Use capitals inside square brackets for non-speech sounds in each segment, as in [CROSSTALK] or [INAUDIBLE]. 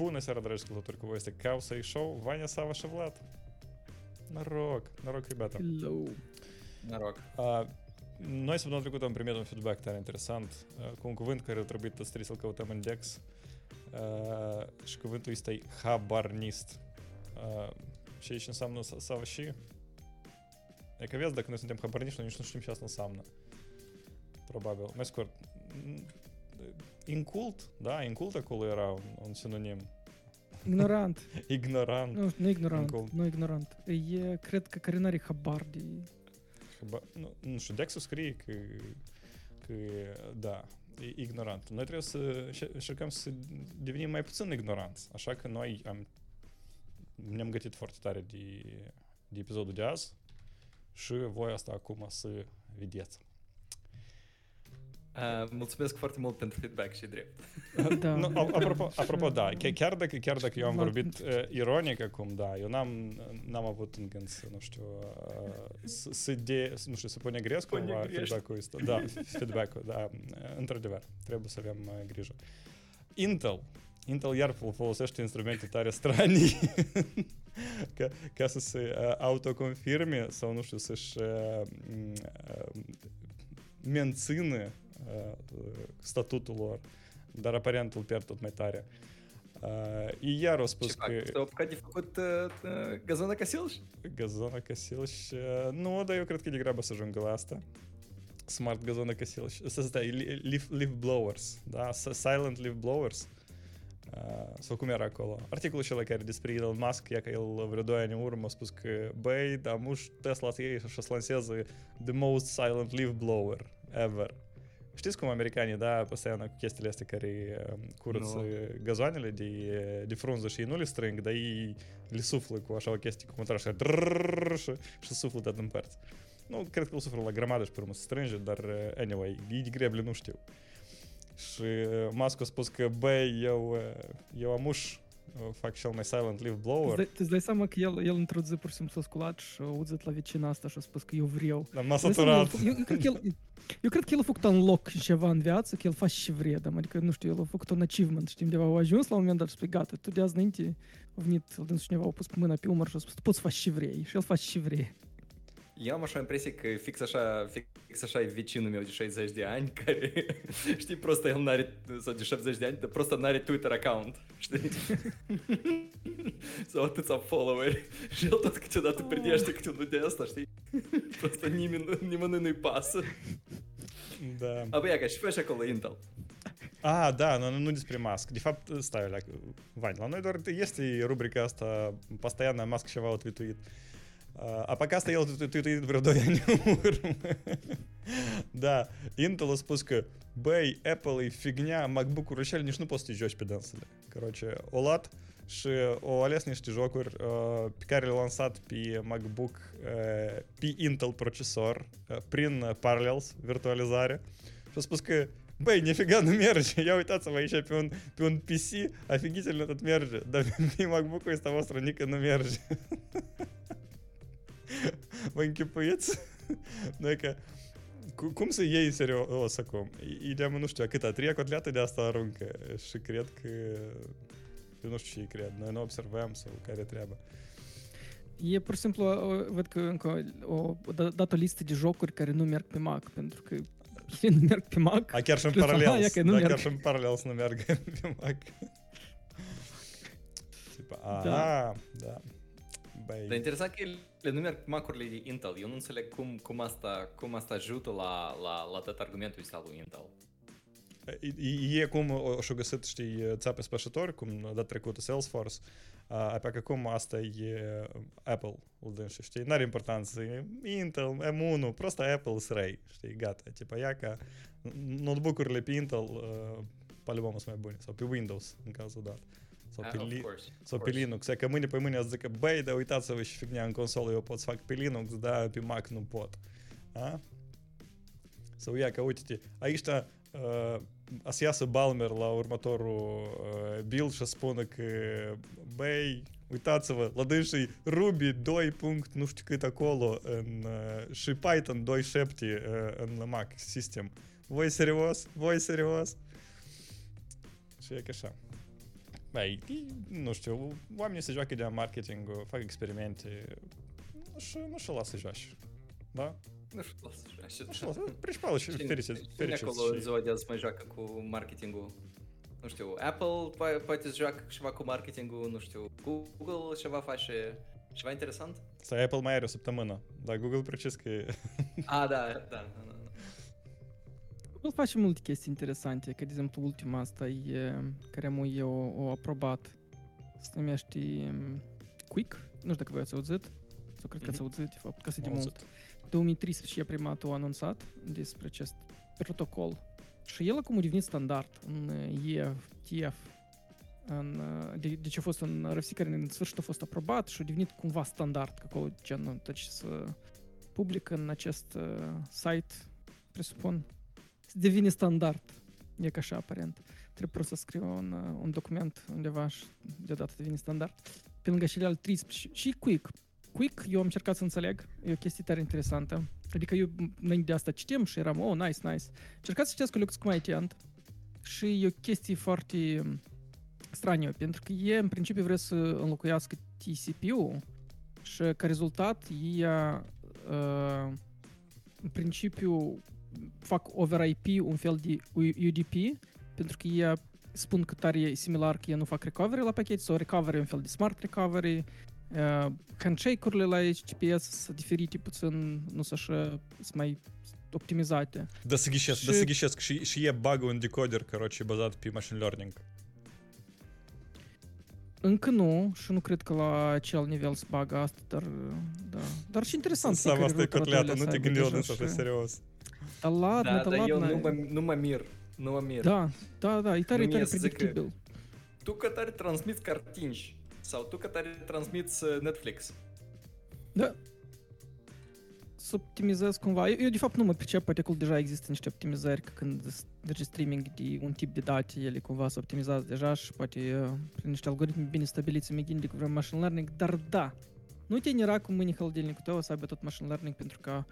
Буни серед решткого турковості, Кауса і Шоу, Ваня Саваш і Влад. Нарок, нарок, ребята. Hello. Нарок. А, но если бы на другой там примерно фидбэк, а, там интересант, кунку винка робити стріселка у там індекс, а, шковинту істей хабарнист. Ще еще сам на саваші. Яка вездак, но с тем хабарніш, но ніж ним сейчас на сам на. Пробабил. Мескор, noi nici nu știm ce asta înseamnă. Probabil. Mai scurt, incult, da, incult acolo era un, un sinonim. Ignorant. Ignorant. Nu, nu ignorant, Incult. nu ignorant. E, cred că care n-are habar de... Habar, nu, nu știu, Dexul scrie că, că, da, e ignorant. Noi trebuie să înce- încercăm să devenim mai puțin mulțumesc foarte mult pentru feedback și drept. Da. Nu, a- apropo, apropo, da, chiar- dacă, chiar dacă eu am vorbit uh, ironic acum, da, eu n-am, n-am avut în gând să, nu știu, uh, să, să, de, nu știu, să ponegresc cumva Ponegrești. feedback-ul ăsta. Da, feedback-ul, da, într-adevăr, trebuie să avem uh, grijă. Intel, Intel iar fol- folosește instrumente tare stranii ca, ca să se uh, autoconfirme sau, nu știu, să-și uh, uh, mențină statutul lor, dar aparent îl pierd tot mai tare. Uh, и iar au spus Ce fac? că S-au apucat de făcut uh, uh, gazonocăsilș? gazonocăsilș, uh, nu, dar eu cred că degrabă să ajungă la asta. Smart gazonocăsilș. Să stai, li- leaf, leaf blowers, da? S- Silent leaf blowers. Uh, sau cum era acolo? Articolul acela care despre Elon Musk, e că el vreo 2 ani în urmă a spus că băi, dar muș Tesla să iei și să lanseze the most silent leaf blower ever. Știți cum americanii, da, постоянно cu chestiile astea care uh, curăță Nu. gazoanele de, de frunză și ei nu le strâng, dar ei le suflă cu așa o chestie cu motor așa drrrr, și, și suflă tot în părți. Nu, cred că îl suflă la grămadă și pe urmă se strânge, dar uh, anyway, ei de greble nu știu. Și uh, Musk a spus că, băi, eu, uh, eu amuș uh, fac cel mai silent leaf Îți blower, dai, îți dai seama că el, el într-o zi pur și simplu s-a sculat și a auzit la vecina asta și a spus că eu vreau. dar m-a Îți dai seama, saturat. Eu, eu, cred că el, eu cred că el a făcut unlock și ceva în viață, că el face și vrea, dar adică, nu știu, el a făcut un achievement, știi, undeva a ajuns la un moment dat și spui, gata, tu de azi înainte a venit, el din cineva a pus mâna pe umăr și a spus, tu poți să faci și vrei, și el face și vrei. Ја имаше импресија фиксаше фиксаше веќину од 60 дјањ, кај што просто ја нари за 60 дјањ, да просто нари Twitter акаунт. Што за ти са [LAUGHS] фоловери. Жел тот кај да ти придеш ти кај десна, што просто нема нема не пас. Да. А бе, што беше кола Intel? А, да, ну, ну, на Нудис при Маск. Дефакт ставили Вань. Ну, это есть и рубрика постоянно Маск чего отвитует. А пока стоял ты в роддоме Урма. Да, Intel спуска, Bay, Apple и фигня, MacBook уручали не шну после жёсть 15. Короче, OLAD, și o ales niște jocuri uh, pe care le-a lansat pe MacBook uh, pe Intel procesor uh, prin Parallels, virtualizare și a spus că Băi, nefiga nu merge, ia uitați-vă aici pe un, pe un PC, офигительно tot merge, dar pe MacBook-ul ăsta vostru nică nu merge. Că cu- cum să iei serios acum? Ideea, nu știu, cât a treia cotleată de asta aruncă și cred că eu nu știu ce cred. Noi nu observăm sau care treaba. E pur și simplu, văd că încă o, o da- dat o listă de jocuri care nu merg pe Mac, pentru că ele nu merg pe Mac. A chiar și în aha, paralel. da, merg. chiar și în paralel să nu meargă pe Mac. Tipa, a, Da. da. Băi, Dar interesant că ele nu merg pe macurile de Intel. Eu nu înțeleg cum, cum, asta, cum asta ajută la, la, la tot argumentul ăsta lui Intel. E, e cum o și-o găsit, știi, țape spășători, cum data trecută Salesforce, a, pe că cum asta e Apple, îl dânsi, știi, n-are importanță, e Intel, M1, просто Apple срей, știi, gata, tipa, ia ca notebook-urile pe Intel, uh, по-любому sunt mai bune, sau pe Windows, în cazul dat, sau pe, Ah, of li- course, of sau pe course. Linux, e că mâine pe mâine îți zică, băi, dar uitați-vă și fignia în consolă, eu pot să fac pe Linux, dar pe Mac nu pot. A? Sau ia că, uite-te, aici uh, a să iasă Balmer la următorul uh, build și să spună că, băi, uitați-vă, la dânsii Ruby 2. punct nu știu cât acolo în, uh, și Python 2.7 uh, în Mac System. Voi serios? Voi serios? Și e că așa. Băi, nu știu, oamenii se joacă de marketing, fac experimente, nu știu, nu știu, lasă joași. Da? Nu știu, lasă așa. Nu știu, lasă, principalul și fericit. Cine fericit acolo în și... ziua de azi mai joacă cu marketingul? Nu știu, Apple po- poate să joacă ceva cu marketingul, nu știu, Google ceva face ceva interesant? Sau Apple mai are o săptămână, dar Google precis că... A, da, da, da. da. Google face multe chestii interesante, că de exemplu ultima asta e, care mu e o, o aprobat, se numește um, Quick, nu știu dacă voi ați auzit, sau cred că ați Mhm. auzit, de fapt, că se de Am mult. auzit. 2013 prima dată au anunțat despre acest protocol. Și el acum a devenit standard în uh, EFTF. În, uh, de, deci a fost în RFC care în sfârșit a fost aprobat și a devenit cumva standard, că acolo gen deci să publică în acest uh, site, presupun, să devine standard. E ca așa aparent. Trebuie să scriu un, uh, un document undeva și deodată devine standard. Pe lângă cele al 13 și Quick. Quick, eu am încercat să înțeleg, e o chestie tare interesantă. Adică eu înainte de asta citim și eram, oh, nice, nice. Încercat să citesc o lucru cum atent și e o chestie foarte straniă, pentru că e în principiu vrea să înlocuiască TCP-ul și ca rezultat ea uh, în principiu fac over IP un fel de UDP pentru că ea spun că tare similar că ei nu fac recovery la pachet sau recovery un fel de smart recovery uh, handshake-urile la HTTPS sunt diferite puțin, nu sunt așa, sunt mai optimizate. Da să ghicesc, da Și- să ghicesc și, și e bug în decoder, короче, bazat pe machine learning. Încă nu, și nu cred că la acel nivel se bagă asta, dar da. Dar și interesant. Sam, fiecare asta e router cotleată, trebuie nu să te aibă gândi la deja dânsa, pe și- serios. Da, ladno, Da, da, dar eu ladno. nu mă, nu mă mir, nu mă mir. Da, da, da, e tare, e Nu tare mie să zic că- predictibil. Tu că tare transmiți cartinci sau tu că tare transmiți uh, Netflix. Da. Să optimizez cumva. Eu, eu, de fapt nu mă pricep, poate acolo deja există niște optimizări că când s- merge streaming de un tip de date, ele cumva se optimizează deja și poate uh, prin niște algoritmi bine stabiliți mi gândi cu vreo machine learning, dar da, nu te nera cu mâini холодильnicul tău să aibă tot machine learning pentru că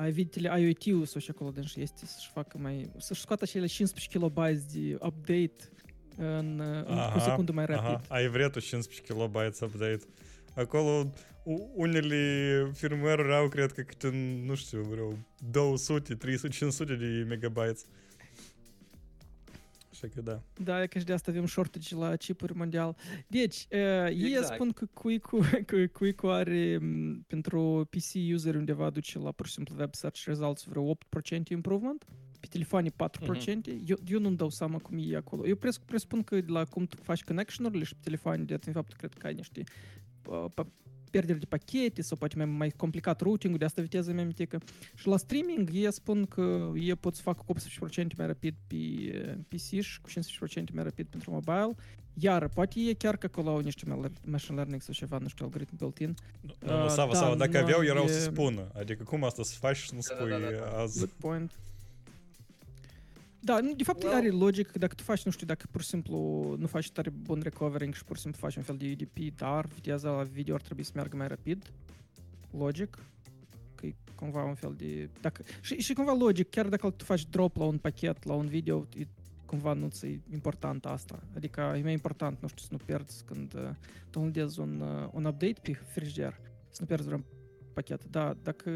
ai videle IoT-ul sau și acolo din și este să-și facă mai, să-și scoată acele 15 kilobytes de update în, uh, în Aha, o secundă mai rapid. Aha, ai vretul 15 kilobytes update. Acolo u- unele firmware au, cred că câte, nu știu, vreo 200, 300, 500 de megabytes. Așa că da. Da, e că și de asta avem shortage la chipuri mondial. Deci, uh, ei Exact. spun că Quick-ul, [LAUGHS] că Quick-ul are m, pentru PC user undeva duce la pur și simplu web search results vreo 8% improvement. Pe telefoane 4%. Eu, eu nu-mi dau seama cum e acolo. Eu pres, presupun că de la cum tu faci connection-urile și pe telefoane, de în fapt, cred că ai niște uh, pa- pierderi de pachete sau poate mai, mai complicat routing de asta viteză mai mică. Și la streaming ei spun că ei pot să facă cu 18% mai rapid pe eh, PC și cu 15% mai rapid pentru mobile. Iar poate e chiar că acolo au niște mal- machine learning sau ceva, nu știu, algoritm built-in. Nu, nu, Uh, Sava, da, Sava, dacă noi aveau, erau e- să spună. Adică cum asta să faci și nu Da, da, spui da, da. azi? Good point. Da, nu, de fapt Well- are logic că dacă tu faci, nu știu, dacă pur și simplu nu faci tare bun recovering și pur și simplu faci un fel de UDP, dar viteza la video ar trebui să meargă mai rapid. Logic. Că e cumva un fel de... Dacă, și, și cumva logic, chiar dacă tu faci drop la un pachet, la un video, e cumva nu ți e important asta. Adică e mai important, nu știu, să nu pierzi când uh, downloadezi un, uh, un update pe frigider, să nu pierzi vreun pachet. Da, dacă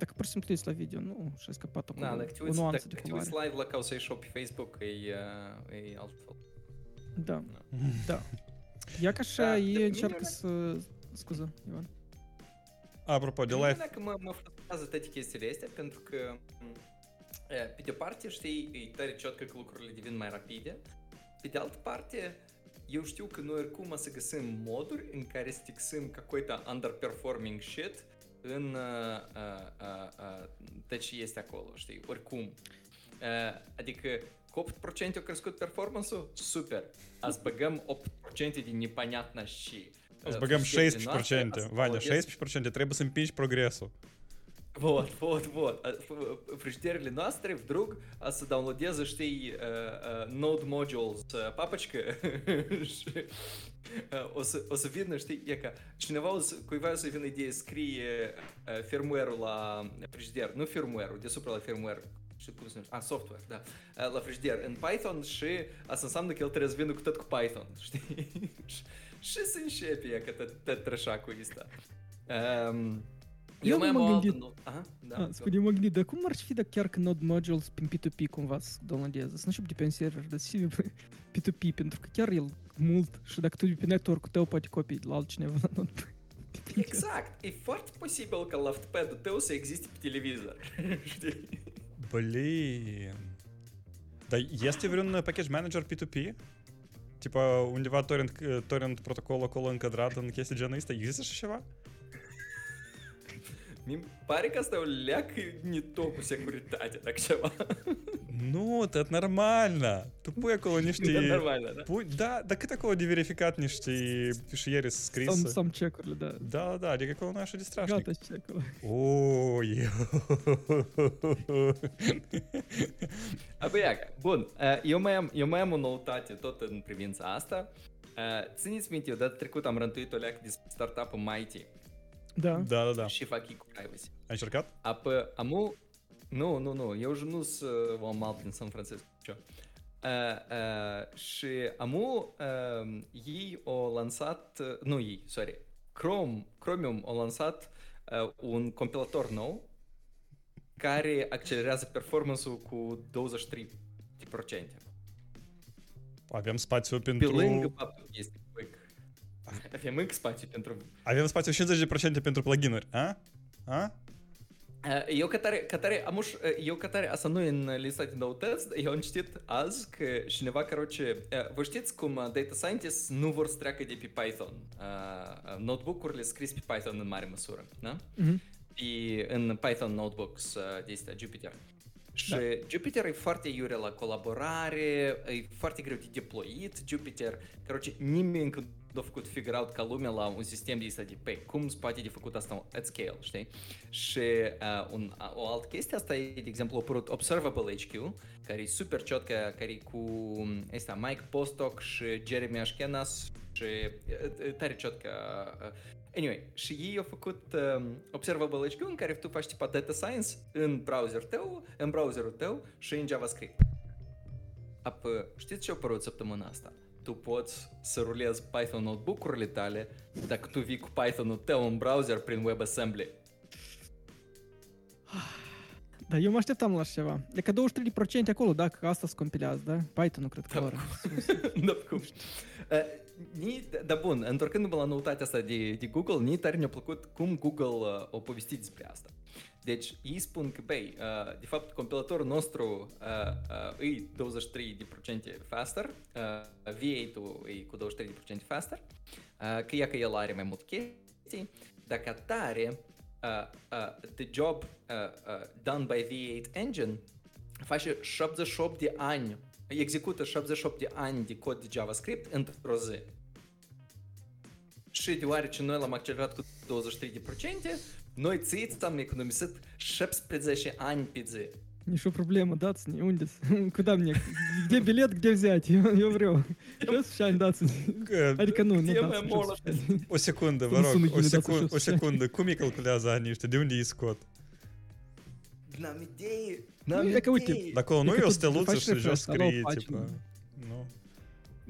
Так, protams, līdz lai video, nu, šis kā pat tādu nu, nuansu. Tā, tā, lai lakaus ir šopi Facebook и, и altfel. Да, да. Я, конечно, и черка с... Scuze, Ioan. Apropo de live. Bine că mă, mă frustează toate chestiile astea, pentru că, pe de parte, știi, e tare ciotcă că lucrurile devin mai rapide. Pe de altă parte, eu știu că noi oricum o să găsim moduri în care să fixăm какой-то underperforming shit în... Uh, uh, uh, uh, deci este acolo, știi, oricum. Uh, adică cu 8% a crescut performance-ul? Super! Ați băgăm 8% din nepaniatna și... Ați uh, băgăm 16%, Vania, 16% trebuie să împingi progresul. Вот, вот, вот. А, Приштерли э, настрой, вдруг се даунлоде заштей Node Module с э, папочка. Э, особенно, что яка чинавалась куйваю совен идея скри фирмуэру ла пришдер, ну фирмуэру, где супрала фирмуэр. А, софтвер, да. Ла фриждер. И Python ши а сам накил трезвину ктатку Python. [LAUGHS] Ши сыншепи, яка тет трешаку иста. Эм... tot trășacul ăsta. Um, Eu eu mai am m-am o altă... gândit- nu- Aha, da. Da, go. scuze, mă gândit, dar cum ar fi dacă chiar că Node Modules prin P2P cumva să downloadeze? Să nu știu de pe un server, dar să fie pe [LAUGHS] P2P, pentru că chiar el mult și dacă tu pe network-ul tău poate copii la altcineva [LAUGHS] la Node. Exact, e foarte posibil ca laptopul tău să existe pe televizor. Știi? [LAUGHS] Блин. Dar este vreun package manager P2P? Типа undeva torrent, torrent protocol acolo încadrat în chestii genul ăsta? Există așa ceva? Мим парик оставил, ляк и не то усе куритаті, так чего? Ну, это нормально. Тупое коло ништи. Это нормально, да? Пу... Да, так и такого диверификат ништи пишерис с криса. Сам, сам чекали, да. Да, да, никакого нашего не страшно. Гата чекала. Ой. Або як, бун, eu mai am, eu mai am o noutate tot în privința asta. Țineți minte, eu dat trecut am rântuit Da. Da, da, da. și fac ei cu privacy. Ai încercat? Apă, amu... Nu, nu, nu, eu nu sunt uh, om alt din San Francisco. Ce? Uh, uh, și amu, uh, ei au lansat, uh, nu ei, sorry, Chrome, Chromium a lansat uh, un compilator nou care accelerează performance-ul cu 23%. Avem spațiu Pe pentru... lângă faptul că este quick. [LAUGHS] Avem în spațiu pentru... Avem spațiu 50% pentru pluginuri, a? A? Eu ca tare, ca tare, am uș, eu ca tare, asta nu e în lista de nou test, eu am citit azi că cineva, caroce, vă știți cum data scientists nu vor să treacă de pe Python, uh, notebook-urile scris pe Python în mare măsură, da? Mm-hmm. Pe, în Python notebooks uh, de astea, Jupyter. Și da. Jupyter e foarte iure la colaborare, e foarte greu de deployit, Jupyter, caroce, nimeni încă nu a făcut figure out ca lumea la un sistem de ăsta de pe cum se poate de făcut asta at scale, știi? Și uh, un, uh, o altă chestie asta e, de exemplu, a apărut Observable HQ, care e super ciotcă, care e cu ăsta, Mike Postock și Jeremy Ashkenas și uh, uh, tare ciotcă uh, Anyway, și ei au făcut um, Observable HQ în care tu faci tipa data science în browser tău, în browserul tău și în JavaScript. Apă, știți ce a apărut săptămâna asta? Tu poți să rulezi Python notebook-urile tale dacă tu vii cu Python-ul tău în browser prin WebAssembly. Da, eu mă așteptam la așa ceva. E ca 23% acolo, dacă asta se compilează, da? Python nu cred că Da. lor. [LAUGHS] da, cum? Uh, ni, da, bun, întorcându-mă la noutatea asta de, de Google, ni tare mi-a plăcut cum Google uh, a povestit despre asta. Deci, ei spun că, băi, uh, de fapt, compilatorul nostru uh, uh, e 23% faster, uh, V8-ul e cu 23% faster, uh, că ea că el are mai multe chestii, dacă tare, uh, uh, the job uh, uh, done by V8 engine face 78 de ani, execută 78 de ani de cod de JavaScript într-o zi. Și deoarece noi l-am accelerat cu 23%, noi țiți am economisit 17 ani pe zi. [LAUGHS] Еще проблема, дацни, ундис. [LAUGHS] Куда мне? Где билет, где взять? [LAUGHS] Я, я вру. Сейчас шань дацни. Арикану, не дацни. О секунду, ворог о секунду. Куми калькуляция, они что, дюнди и скот. Нам идеи. Ну, нам идеи. Такого, типа. ну я стелу, це ж вже типа. Ну.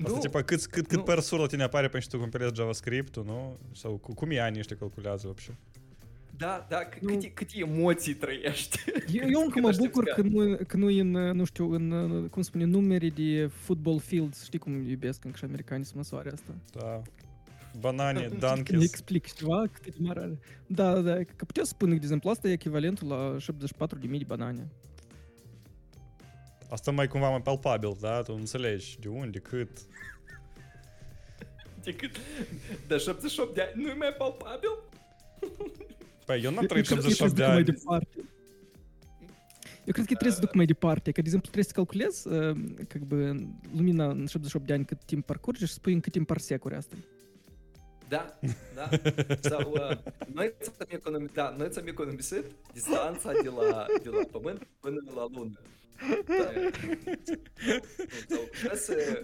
Asta, типа, cât, cât, cât per sură tine apare pe tu compilezi JavaScript-ul, nu? куми они что anii ну, вообще? Da, da, c- Nu. câte, câte emoții trăiești. Eu, eu încă Cât mă aștepți bucur ca- că nu, că nu e în, nu știu, în, cum spune, numere de football fields. Știi cum iubesc încă și americanii să măsoare asta? Da. Banane, Când Dunkes. explic ceva, cât de mare are. Da, da, da. Că puteți spune, de exemplu, asta e echivalentul la 74.000 de banane. Asta mai cumva mai palpabil, da? Tu înțelegi de unde, cât. Decât de 78 de ani nu e mai palpabil? Păi, eu n-am trăit eu cred că 78 de duc mai ani. departe. Eu cred că trebuie să duc mai departe, că, de exemplu, trebuie să calculezi uh, как бы, lumina în 78 de ani cât timp parcurge și spui în cât timp parsecuri asta. Da, da. Sau uh, noi ți-am economisit, da, noi ți-am economisit distanța de la, de la Pământ până la Lună. Da.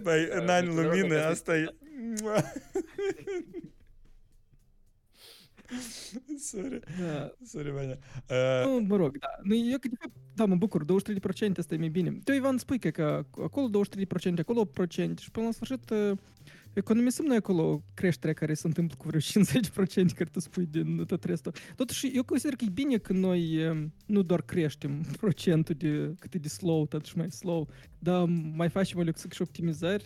Băi, uh, în ani lumină, asta e... [LAUGHS] Sorry, Da. sorry, Vania. Uh, Nu, mă rog, da. Nu, eu, de fapt, da, mă bucur, 23% asta e mai bine. Tu, Ivan, spui că, că acolo 23%, acolo 8% și până la sfârșit uh, economisim noi acolo creșterea care se întâmplă cu vreo [LAUGHS] 50% care tu spui din tot restul. Totuși, eu consider că e bine că noi um, nu doar creștem [LAUGHS] procentul de cât e de slow, totuși mai slow, dar mai facem o și optimizări.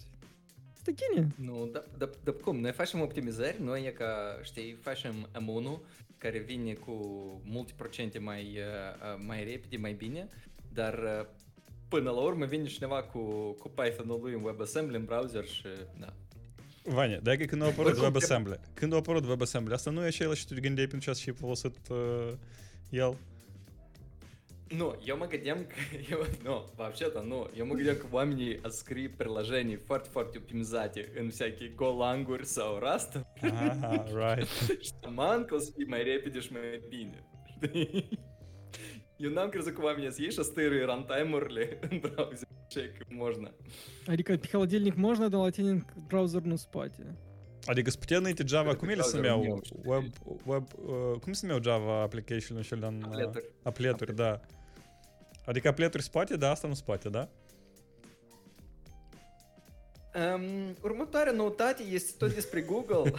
Asta e bine. Nu, da, da, da, cum? Noi facem optimizări, noi e ca, știi, facem M1 care vine cu multe procente mai, uh, uh, mai repede, mai bine, dar uh, până la urmă vine cineva cu, cu Python-ul lui în WebAssembly în browser și da. Vania, dacă când a apărut Oricum, WebAssembly, când a apărut WebAssembly, asta nu e același și tu te gândeai pentru ce ați și folosit uh, el? Но я могу магадем, [LAUGHS] но ну, вообще-то, но я магадем к вам не аскри приложений форт форт оптимизати, ин всякие голангур саураст. Ага, right. Что манклс и мой репидиш мой бини. Юнам крызакува меня съешь, а стыры рантайм урли [LAUGHS] браузер чек можно. Рика, холодильник можно, да латининг браузер ну спать. Э. Adică să putea înainte Java, Cred cum că ele se browserul numeau? meu, știi. Web, web, uh, cum se numeau Java application-ul și în... uh, Appleturi. Apleturi, da. Adică apleturi se poate, dar asta nu se poate, da? Um, următoarea noutate este tot despre Google.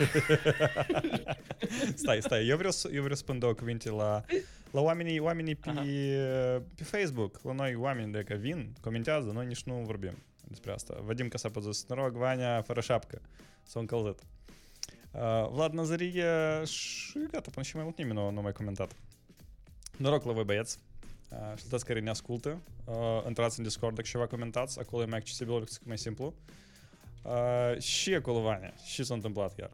[LAUGHS] stai, stai, eu vreau, să, eu vreau să spun două cuvinte la, la oamenii, oamenii pe, Aha. pe Facebook. La noi oameni de că vin, comentează, noi nici nu vorbim despre asta. Vadim că s-a păzut noroc, Vania fără șapcă. S-a încălzit. Uh, Vlad Nazarie și gata, până și mai mult nimeni nu, nu a mai comentat. Noroc la voi băieți. Uh, și toți care ne ascultă, uh, intrați în Discord dacă ceva comentați, acolo e mai accesibil, mai simplu. Uh, și acolo, Vania, și s-a întâmplat chiar.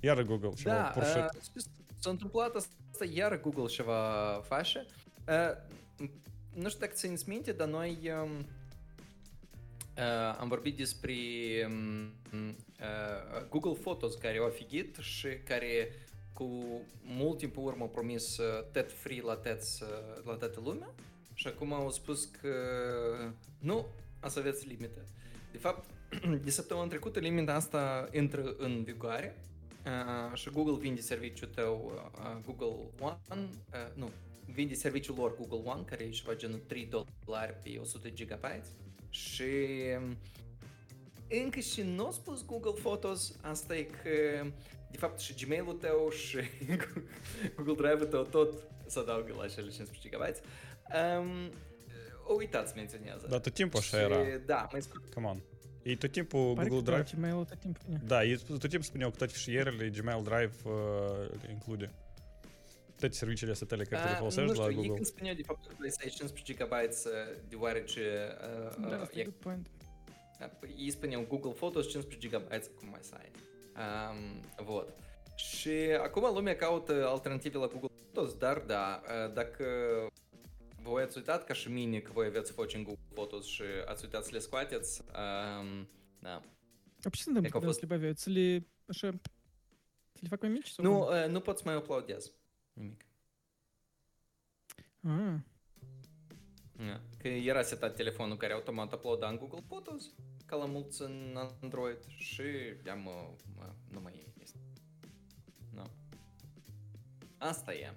Iar Google și da, pur și uh, știți, s-a întâmplat asta, iar Google ceva face. Uh, nu știu dacă țineți minte, dar noi um, uh, am vorbit despre um, uh, Google Photos care au afigit și care cu mult timp în urmă au promis uh, TED free la, TED, uh, la toată lumea. Și acum au spus că nu, o să aveți limite. De fapt, [CLEARS THROAT] de săptămâna trecută limita asta intră în vigoare. Uh, și Google vinde serviciul tău uh, Google One, uh, nu, vinde serviciul lor Google One, care e ceva genul 3 dolari pe 100 GB și um, încă și nu a spus Google Photos, asta e că de fapt și Gmail-ul tău și [LAUGHS] Google Drive-ul tău tot se adaugă la cele 15 GB. Um, o uitați menționează. Dar tot timpul așa Și, era. Da, mai scurt. Come on. Ei tot timpul Pare Google că Drive... da, Gmail-ul tot timpul vine. Da, ei tot timpul spuneau că toate fișierele Gmail Drive uh, include. Toate serviciile astea tale care te le A, folosești nu la știu, ei Google. când spuneau de fapt că vrei să ai 15 GB deoarece uh, Da, uh, asta e e, good point. uh, ei spuneau Google Photos 15 GB cum mai să ai. Um, вот. Și acum lumea caută alternative la Google Photos, dar da, uh, dacă voi ați uitat ca și mine că voi aveți foci în Google Photos și ați uitat să le scoateți, um, da. А ce se întâmplă E când le băvi? Ți le, așa, le fac mai mici? Sau Nu, uh, nu poți mai uploadezi nimic. Ah, Da. Că era setat telefonul care automat uploada în Google Photos, ca la mulți în Android și i-am, uh, mă, nu mai este. Nu. Asta e.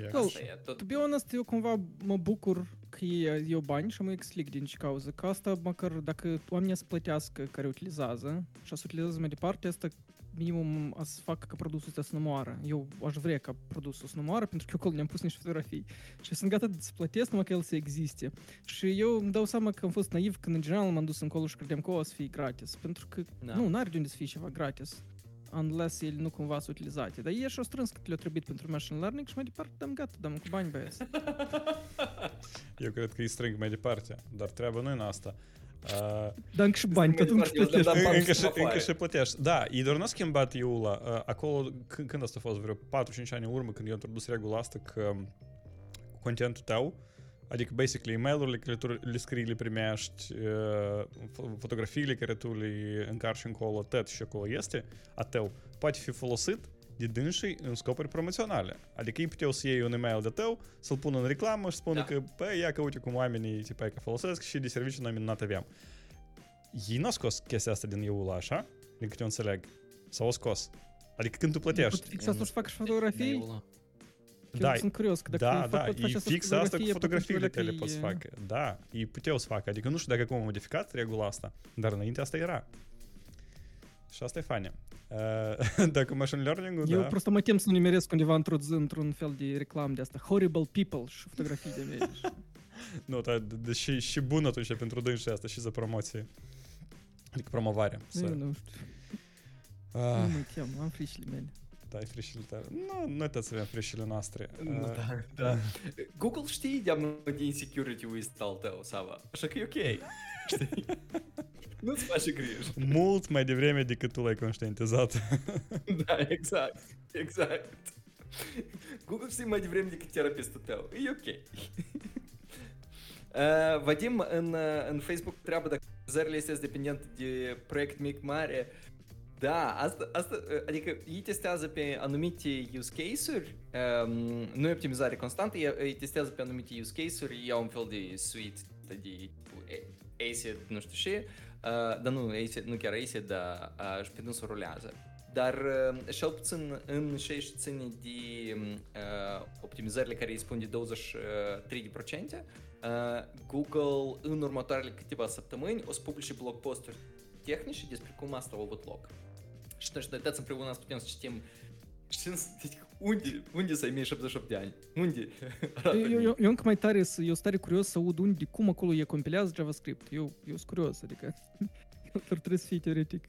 Yeah. Well, Asta e. Tot, To be honest, eu cumva mă bucur că e, eu bani și mă explic din ce cauză. Că asta, măcar dacă oamenii să plătească care utilizează și să utilizează mai departe, asta minimum a să facă ca produsul ăsta să nu moară. Eu aș vrea ca produsul să nu moară, pentru că eu acolo ne-am pus niște fotografii. Și sunt gata să plătesc numai că el să existe. Și eu îmi dau seama că am fost naiv când în general m-am dus încolo și credeam că o să fie gratis. Pentru că Da. nu, n-are de unde să fie ceva gratis. Unless ele nu cumva sunt utilizate. Dar ei și-au strâns cât le-a trebuit pentru machine learning și mai departe dăm gata, dăm cu bani băieți. [LAUGHS] Eu cred că îi strâng mai departe, dar treaba nu e în asta. Uh, Dar încă și eu plătești. Da, ei doar n-a schimbat EULA. Uh, acolo, când, asta a fost, vreo 4-5 ani în urmă, când eu introdus regula asta că contentul tău, adică basically e-mail-urile care tu le scrii, le primești, fo- fotografiile care tu le încarci încolo, tot și acolo este, a tău, poate fi folosit de dânsii în scopuri promoționale. Adică ei puteau să iei un e-mail de tău, să-l pună în reclamă și spună Da. că, păi, ia că uite cum oamenii tipa, că folosesc și de servicii noi minunat aveam. Ei n-au scos chestia asta din EULA așa, din câte eu înțeleg. Sau au scos. Adică când tu plătești. Fix asta să fac și fotografii. Mail-ul Da, Sunt curios, că dacă Da, fac- da, pot face e asta fix asta cu fotografie, fotografiile atunci tale că poți e- facă. Da, ei puteau să facă. Adică nu știu dacă acum a modificat regula asta, dar înainte asta era. Și asta e faină Uh, dacă machine learning-ul, Eu da. просто mă tem să nu nimeresc undeva într-o zi, într-un fel de reclam de asta. Horrible people și fotografii de mele. și- Nu, dar deși și bun atunci pentru dânsi asta și za promoție. Adică promovare. Nu, Să, nu știu. Nu ah, mă tem, am frișile mele. da, e frișile tale. Nu, noi toți avem frișile noastre. Nu, Uh, da, da. Google știe de-am de insecurity-ul ăsta al tău, Sava. Așa că e ok. Știi? [LAUGHS] Nu-ți face griji. mult mai devreme decât tu l-ai conștientizat. [LAUGHS] Da, exact. Exact. Google știe mai devreme decât terapistul tău. E ok. [LAUGHS] Uh, Vadim, în, uh, în Facebook treabă dacă vânzările este dependent de proiect mic mare. Da, asta, asta, uh, adică ei testează pe anumite use case-uri, um, nu e optimizare constantă, ei, ei testează pe anumite use case-uri, iau un fel de suite de tipul A- ACID, nu știu ce, uh, dar nu, ACID, nu chiar ACID, dar uh, și pe dânsul rulează. Dar uh, cel puțin în ce își ține de uh, optimizările care îi spun de 23%, uh, Google în următoarele câteva săptămâni o să publice blog posturi tehnice despre cum asta a avut loc. Și atunci noi toți împreună să putem să citim Știm, deci, unde, unde să ai mie 78 de ani? Unde? [LAUGHS] Arată Eu, eu, eu încă mai tare, să- eu sunt tare curios să aud unde, cum acolo e compilează JavaScript. Eu, eu sunt curios, adică [LAUGHS] el trebuie să fie teoretic.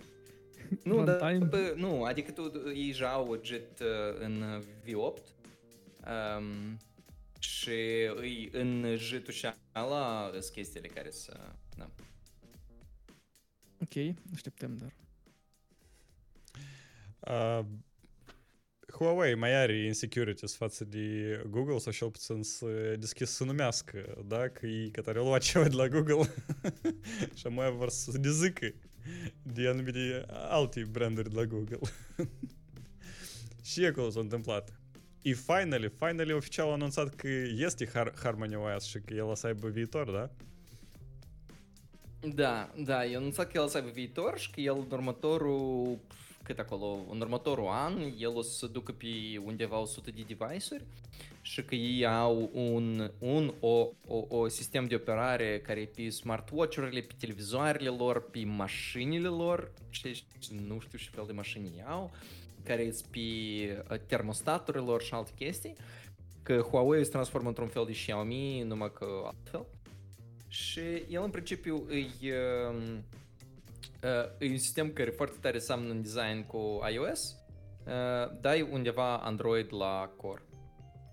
Nu, dar, runtime. bă, nu, adică tu, ei deja au JIT uh, în uh, V8 um, și îi, în JIT-ul și ala sunt chestiile care să... Da. Ok, așteptăm, dar... Uh, Huawei are insecurities de Google deschis să numească, da? Că ei care au luat ceva de la Google și mai vor să dezică de anumite alte branduri de la Google. s-a întâmplat. E finally, finally oficial a anunțat că este Har- Harmony OS aibă viitor, da? Da, da, eu anunțat că el o să aibă viitor și că el în următorul, cât acolo, în următorul an, el o să ducă pe undeva 100 de device-uri și că ei au un, un o, o, o sistem de operare care e pe smartwatch-urile, pe televizoarele lor, pe mașinile lor, și nu știu ce fel de mașini ei au, care sunt pe uh, termostaturile lor și alte chestii, că Huawei se transformă într-un fel de Xiaomi, numai că altfel. Și el în principiu e, uh, uh, e un sistem care foarte tare seamănă în design cu iOS, uh, dai undeva Android la core.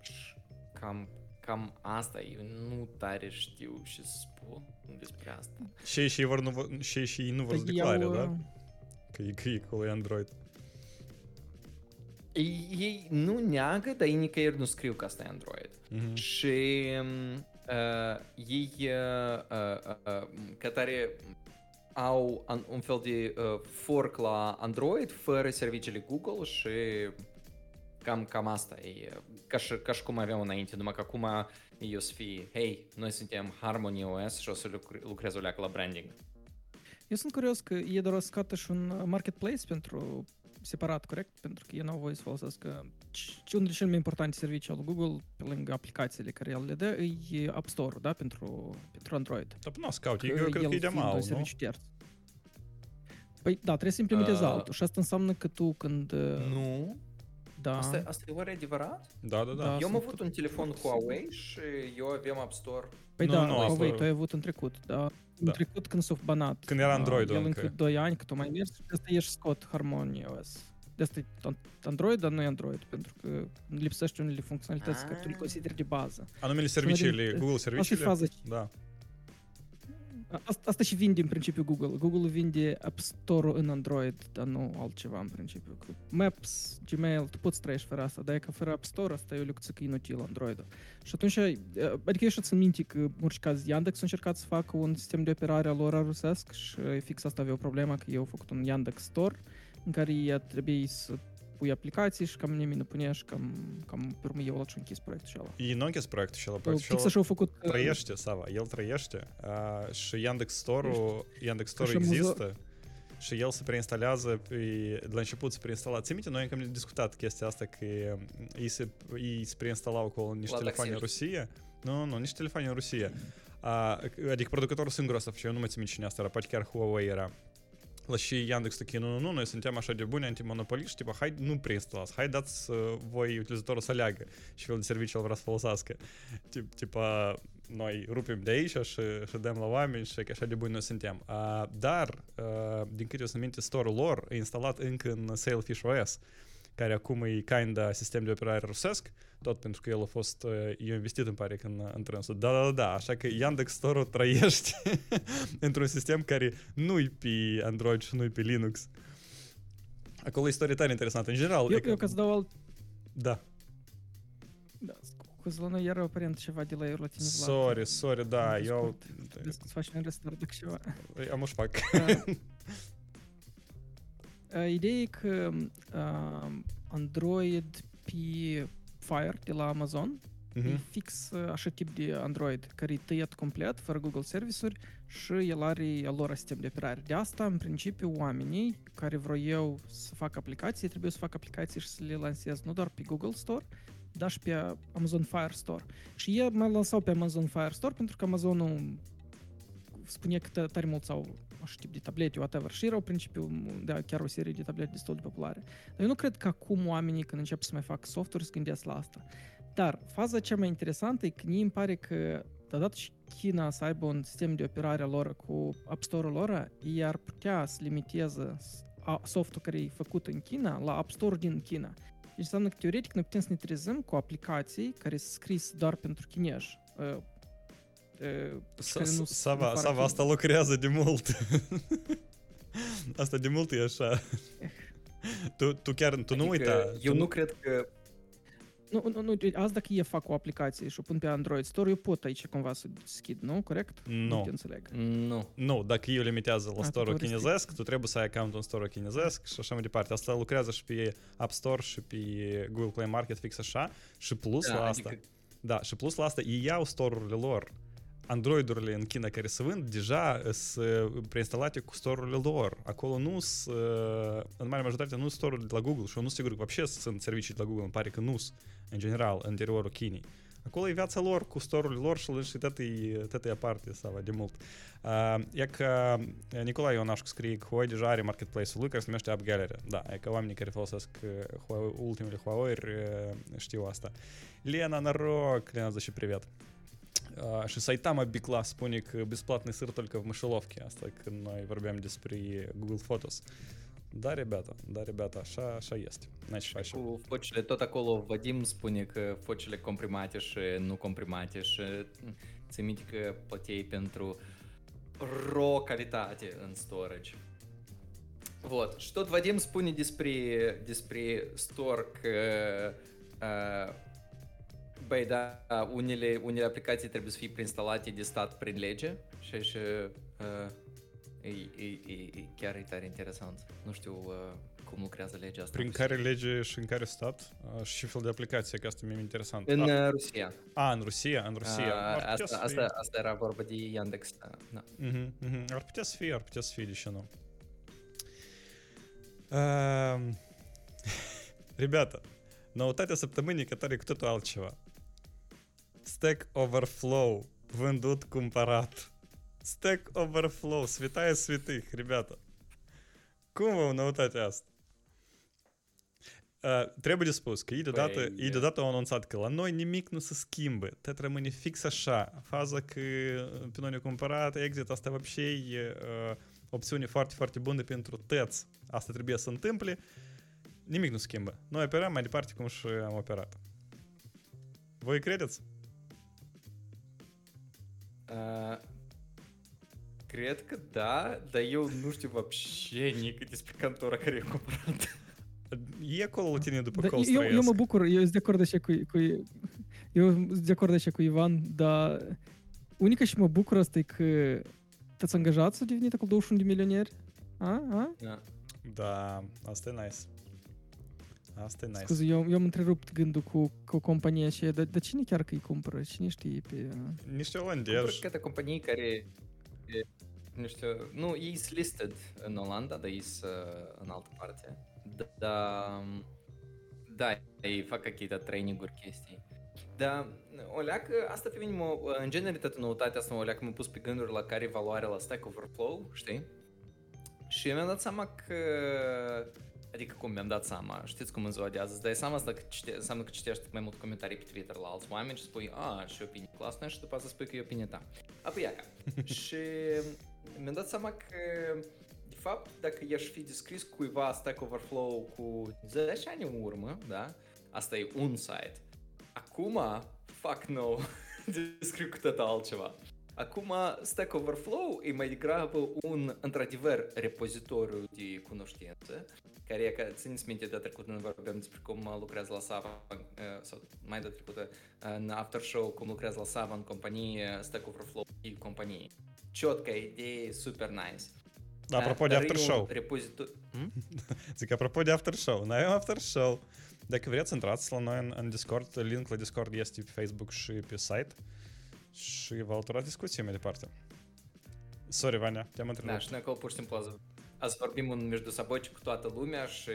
Și Cam, cam asta e, eu nu tare știu ce să spun despre asta. Și ei și ei vor nu, vor- și ei și ei nu vor să Păi declare, iau, da? uh, Că e, că e acolo e Android. Ei, ei nu neagă, dar ei nicăieri nu scriu că asta e Android. Mhm. Și um, uh, ei uh, uh, uh, ca tare au an, un fel de uh, fork la Android fără serviciile Google și cam, cam asta e. Ca și, ca și cum aveam înainte, numai că acum ei o să fie, hei, noi suntem Harmony OS și o să lucre, lucrez o leacă la branding. Eu sunt curios că e doar o scoată și un uh, marketplace pentru separat, corect? Pentru că ei n-au voie să folosească ce unul dintre cele mai importante servicii al Google, pe lângă aplicațiile care el le dă, e App Store, da? Pentru, pentru Android. Dar până scout, Că eu cred că el e de fiind mal, un nu? serviciu terț. Păi da, trebuie să implementezi Uh, altul și asta înseamnă că tu când... uh, Nu? Da, Asta, asta e oare adevărat? Da, da, da. Da. eu am sunt avut un telefon Huawei și eu aveam App Store. păi Nu, da, nu, Huawei, asta- tu ai avut în trecut, da. Da. În trecut când s-a banat. Când era uh, Android-ul El încă. încă 2 ani, cât o mai mers, și de asta ești scot Harmony OS. De asta e an- Android, dar nu e Android, pentru că lipsește unele funcționalități care tu le Ah. consideri de bază. Anumele serviciile, din- Google Asta e serviciile. faza. Da. Asta, asta și vinde în principiu Google. Google vinde App Store-ul în Android, dar nu altceva în principiu. Că Maps, Gmail, tu poți trăiești fără asta, dar e că fără App Store asta e o lecție inutil Android. Și atunci, eh, adică eu și țin minte că, în orice caz, Yandex a încercat să facă un sistem de operare al lor rusesc și fix asta avea o problemă, că eu au făcut un Yandex Store în care ea trebuie să pui aplicații și cam nimeni nu punea și cam, cam pe urmă eu l-am închis proiectul și ăla. E nu închis proiectul și ăla. Proiectul și Fix ăla așa au făcut... uh, trăiește, Sava, el trăiește. Uh, și Yandex Store-ul, Yandex Store Așa, muzo- există. și el se preinstalează, pe, de la început se preinstala. Ți minte, noi încă am discutat chestia asta că ei se, ei se preinstalau acolo niște La telefoane în Daxir. Rusia. Nu, nu, niște telefoane în Rusia. A, adică producătorul singur asta făcea, eu nu mai țin minte cine asta era, poate chiar Huawei era. La și Yandex такие, nu, nu, nu, noi suntem așa de buni antimonopoliști, tipa, hai, nu preinstalați, hai dați uh, voi utilizatorul să aleagă și fel de servicii el vrea să folosească. Tip, tipa, noi rupem de aici și, și dăm la oameni și că așa de buni noi suntem. Uh, dar, uh, din câte eu sunt minte, store-ul lor e instalat încă în Sailfish OS, care acum e kinda sistem de operare rusesc, tot pentru că el a fost, uh, eu investit îmi pare că în, în trânsul. Da, da, da, da, așa că Yandex Store-ul trăiește [LAUGHS] într-un sistem care nu-i pe Android și nu-i pe Linux. Acolo e istorie tare interesantă. În general, Eu, e că- eu ca să dau alt... da. Da, scuze, la noi iar aparent ceva de la eu la tine, Vlad. Sorry, sorry, da, În eu Discord. Trebuie să faci un restart dacă ceva. am uși fac. [LAUGHS] Uh, Ideea e că uh, Android pe Fire de la Amazon e Mhm. fix uh, așa tip de Android, care e tăiat complet, fără Google Service-uri și el are al lor sistem de operare. De asta, în principiu, oamenii care vreau să facă aplicații, trebuie să facă aplicații și să le lansez nu doar pe Google Store, dar și pe Amazon Fire Store. Și ei mai lansau pe Amazon Fire Store pentru că Amazonul spunea că tare mult sau așa tip de tablete, whatever. Și erau principiu, da, chiar o serie de tablete destul de populare. Dar eu nu cred că acum oamenii, când încep să mai fac software, se gândesc la asta. Dar faza cea mai interesantă e că mie îmi pare că odată și China să aibă un sistem de operare a lor cu App Store-ul lor, ei ar putea să limiteze s- a- softul care e făcut în China la App Store din China. Deci înseamnă că teoretic noi putem să ne trezim cu aplicații care sunt scris doar pentru chinezi. Sava, afară Sava, Chinei. asta lucrează de mult. asta de mult e așa. tu, tu chiar, tu nu Adică uita. Eu tu nu cred că Nu, nu, nu, azi dacă eu fac o aplicație și o pun pe Android Store, eu pot aici cumva să deschid, nu? Corect? Nu. te înțeleg. Nu. Nu, dacă eu limitează la A, store-ul tu restricții. chinezesc, tu trebuie să ai account în store-ul chinezesc și așa mai departe. Asta lucrează și pe App Store și pe Google Play Market fix așa. Și plus Da, la asta, adică- da, și plus la asta ei iau store-urile lor. Care se vând deja sunt preinstalate cu store-urile lor. Acolo nu sunt, în mare majoritate, nu sunt store-urile de la Google nu sunt sigur că вообще servicii de la Google, nu sunt, în general, în interiorul Chinei. Acolo e viața lor, cu store-urile lor și și tot e, tot e aparte, sau de mult. Uh, e că Nicolae Ionașcu scrie că Huawei deja are marketplace-ul lui care se numește App Gallery. Da, e că oamenii care folosesc uh, Huawei, ultimele Huawei uh, știu asta. Lena, noroc, Lena, за și privet. А, Что Сайтама B-класс э, бесплатный сыр только в мышеловке, а остальное вербемдис при Google Photos. Да, ребята, да, репята, ша, ша єсть. Найчаще. Впочили то такого Вадім Спунік, впочили э, комприматіше, э, ну комприматіше. Це мій тільки пентру ро калітаті storage. Вот. Что Вадим Спуни диспри, диспри сторк. э, э, uh, băi, da, unele, unele aplicații trebuie să fie preinstalate de stat prin lege și, și uh, e, e, e, e, chiar e tare interesant. Nu știu uh, cum lucrează legea asta. Prin care lege și în care stat uh, și ce fel de aplicație, că asta mi-e interesant. În a, uh, Rusia. a, în Rusia, în Rusia. A, Ar putea asta, să fie. asta, asta era vorba de Yandex. Da. da. Мгм, мгм. Ar putea să fie, ar putea să fie, de ce nu? Ehm, [LAUGHS] Ребята, noutatea săptămânii care e cu totul altceva. Stack Overflow, vândut, cumpărat. Stack Overflow, святая святых, rебята. Cum vă noutatea asta? Uh, trebuie de spus că ei deodată, Păi, ei deodată au anunțat că la noi nimic nu se schimbă, tot rămâne fix așa. Faza că pe noi ne cumpărat, exit, asta вообще e uh, opțiune foarte, foarte bună pentru tăți. Asta trebuie să întâmple. Nimic nu schimbă. Noi operăm mai departe cum și am operat. Voi credeți? Care e cumpărat. E acolo la tine după Da, col eu, eu străiesc. mă bucur, eu sunt de acord așa cu, cu eu sunt de acord așa cu Ivan, dar unica și mă bucur asta e că te-ați angajat să devenit acolo 21 de milioneri? A? A? Da. Da, asta e nice. Asta e nice. Scuze, eu, eu am întrerupt gândul cu, cu compania aceea, dar, dar cine chiar că îi cumpără? Cine știe pe... Niște Cumpăr olandezi. câte companii care... nu știu, nu, ei sunt listed în Olanda, dar ei sunt uh, în altă parte. Da, da, ei fac какие-то traininguri, chestii. Da, o leacă, asta pe mine, mă, în genere, toată noutatea asta mă leacă m-a pus pe gânduri la care e valoarea la Stack Overflow, știi? Și mi-am dat seama că Adică cum mi-am dat seama, știți cum în ziua de azi, îți dai seama asta că cite, înseamnă că citești mai mult comentarii pe Twitter la alți oameni și spui, a, și opinie clasă și după asta spui că e opinie ta. Apoi iaca. [LAUGHS] și mi-am dat seama că de fapt, dacă i-aș fi descris cuiva Stack Overflow cu 10 ani în urmă, da? Asta e un site. Acum, fuck no, [LAUGHS] descriu cu totul altceva. Acum, Stack Overflow e mai degrabă un, într-adevăr, repozitoriu de cunoștințe care e că țineți minte de trecut când vorbeam despre cum lucrează la Sava sau mai de trecută în After Show, cum lucrează la Sava în companie, Stack Overflow și companie. Ciotca idee, super nice. Da, apropo de After Show. Repozitor... Hmm? [LAUGHS] Zic, apropo de After Show, noi avem After Show. Dacă vreți, intrați la noi în, în Discord, link la Discord este pe Facebook și pe site și vă alăturați discuții mai departe. Sorry, Vania, te-am întrebat. Da, și noi acolo pur și simplu azi vorbim în между собой cu toată lumea și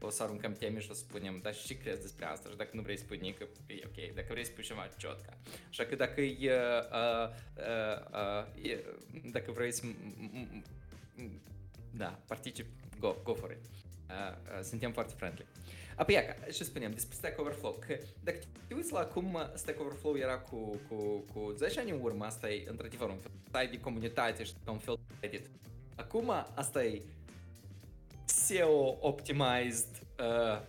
o să aruncăm teme și o să spunem, dar și ce crezi despre asta? Și dacă nu vrei să spui nică, e ok. Dacă vrei să spui ceva, ciotca. Așa că dacă e, uh, uh, uh, e dacă vrei să da, particip, go, go for it. Uh, uh, suntem foarte friendly. Apoi, iaca, ce spuneam despre Stack Overflow, că dacă te uiți la cum Stack Overflow era cu, cu, cu 10 ani în urmă, asta e într-adevăr un fel de comunitate și un fel de edit Acum asta e SEO-optimized uh,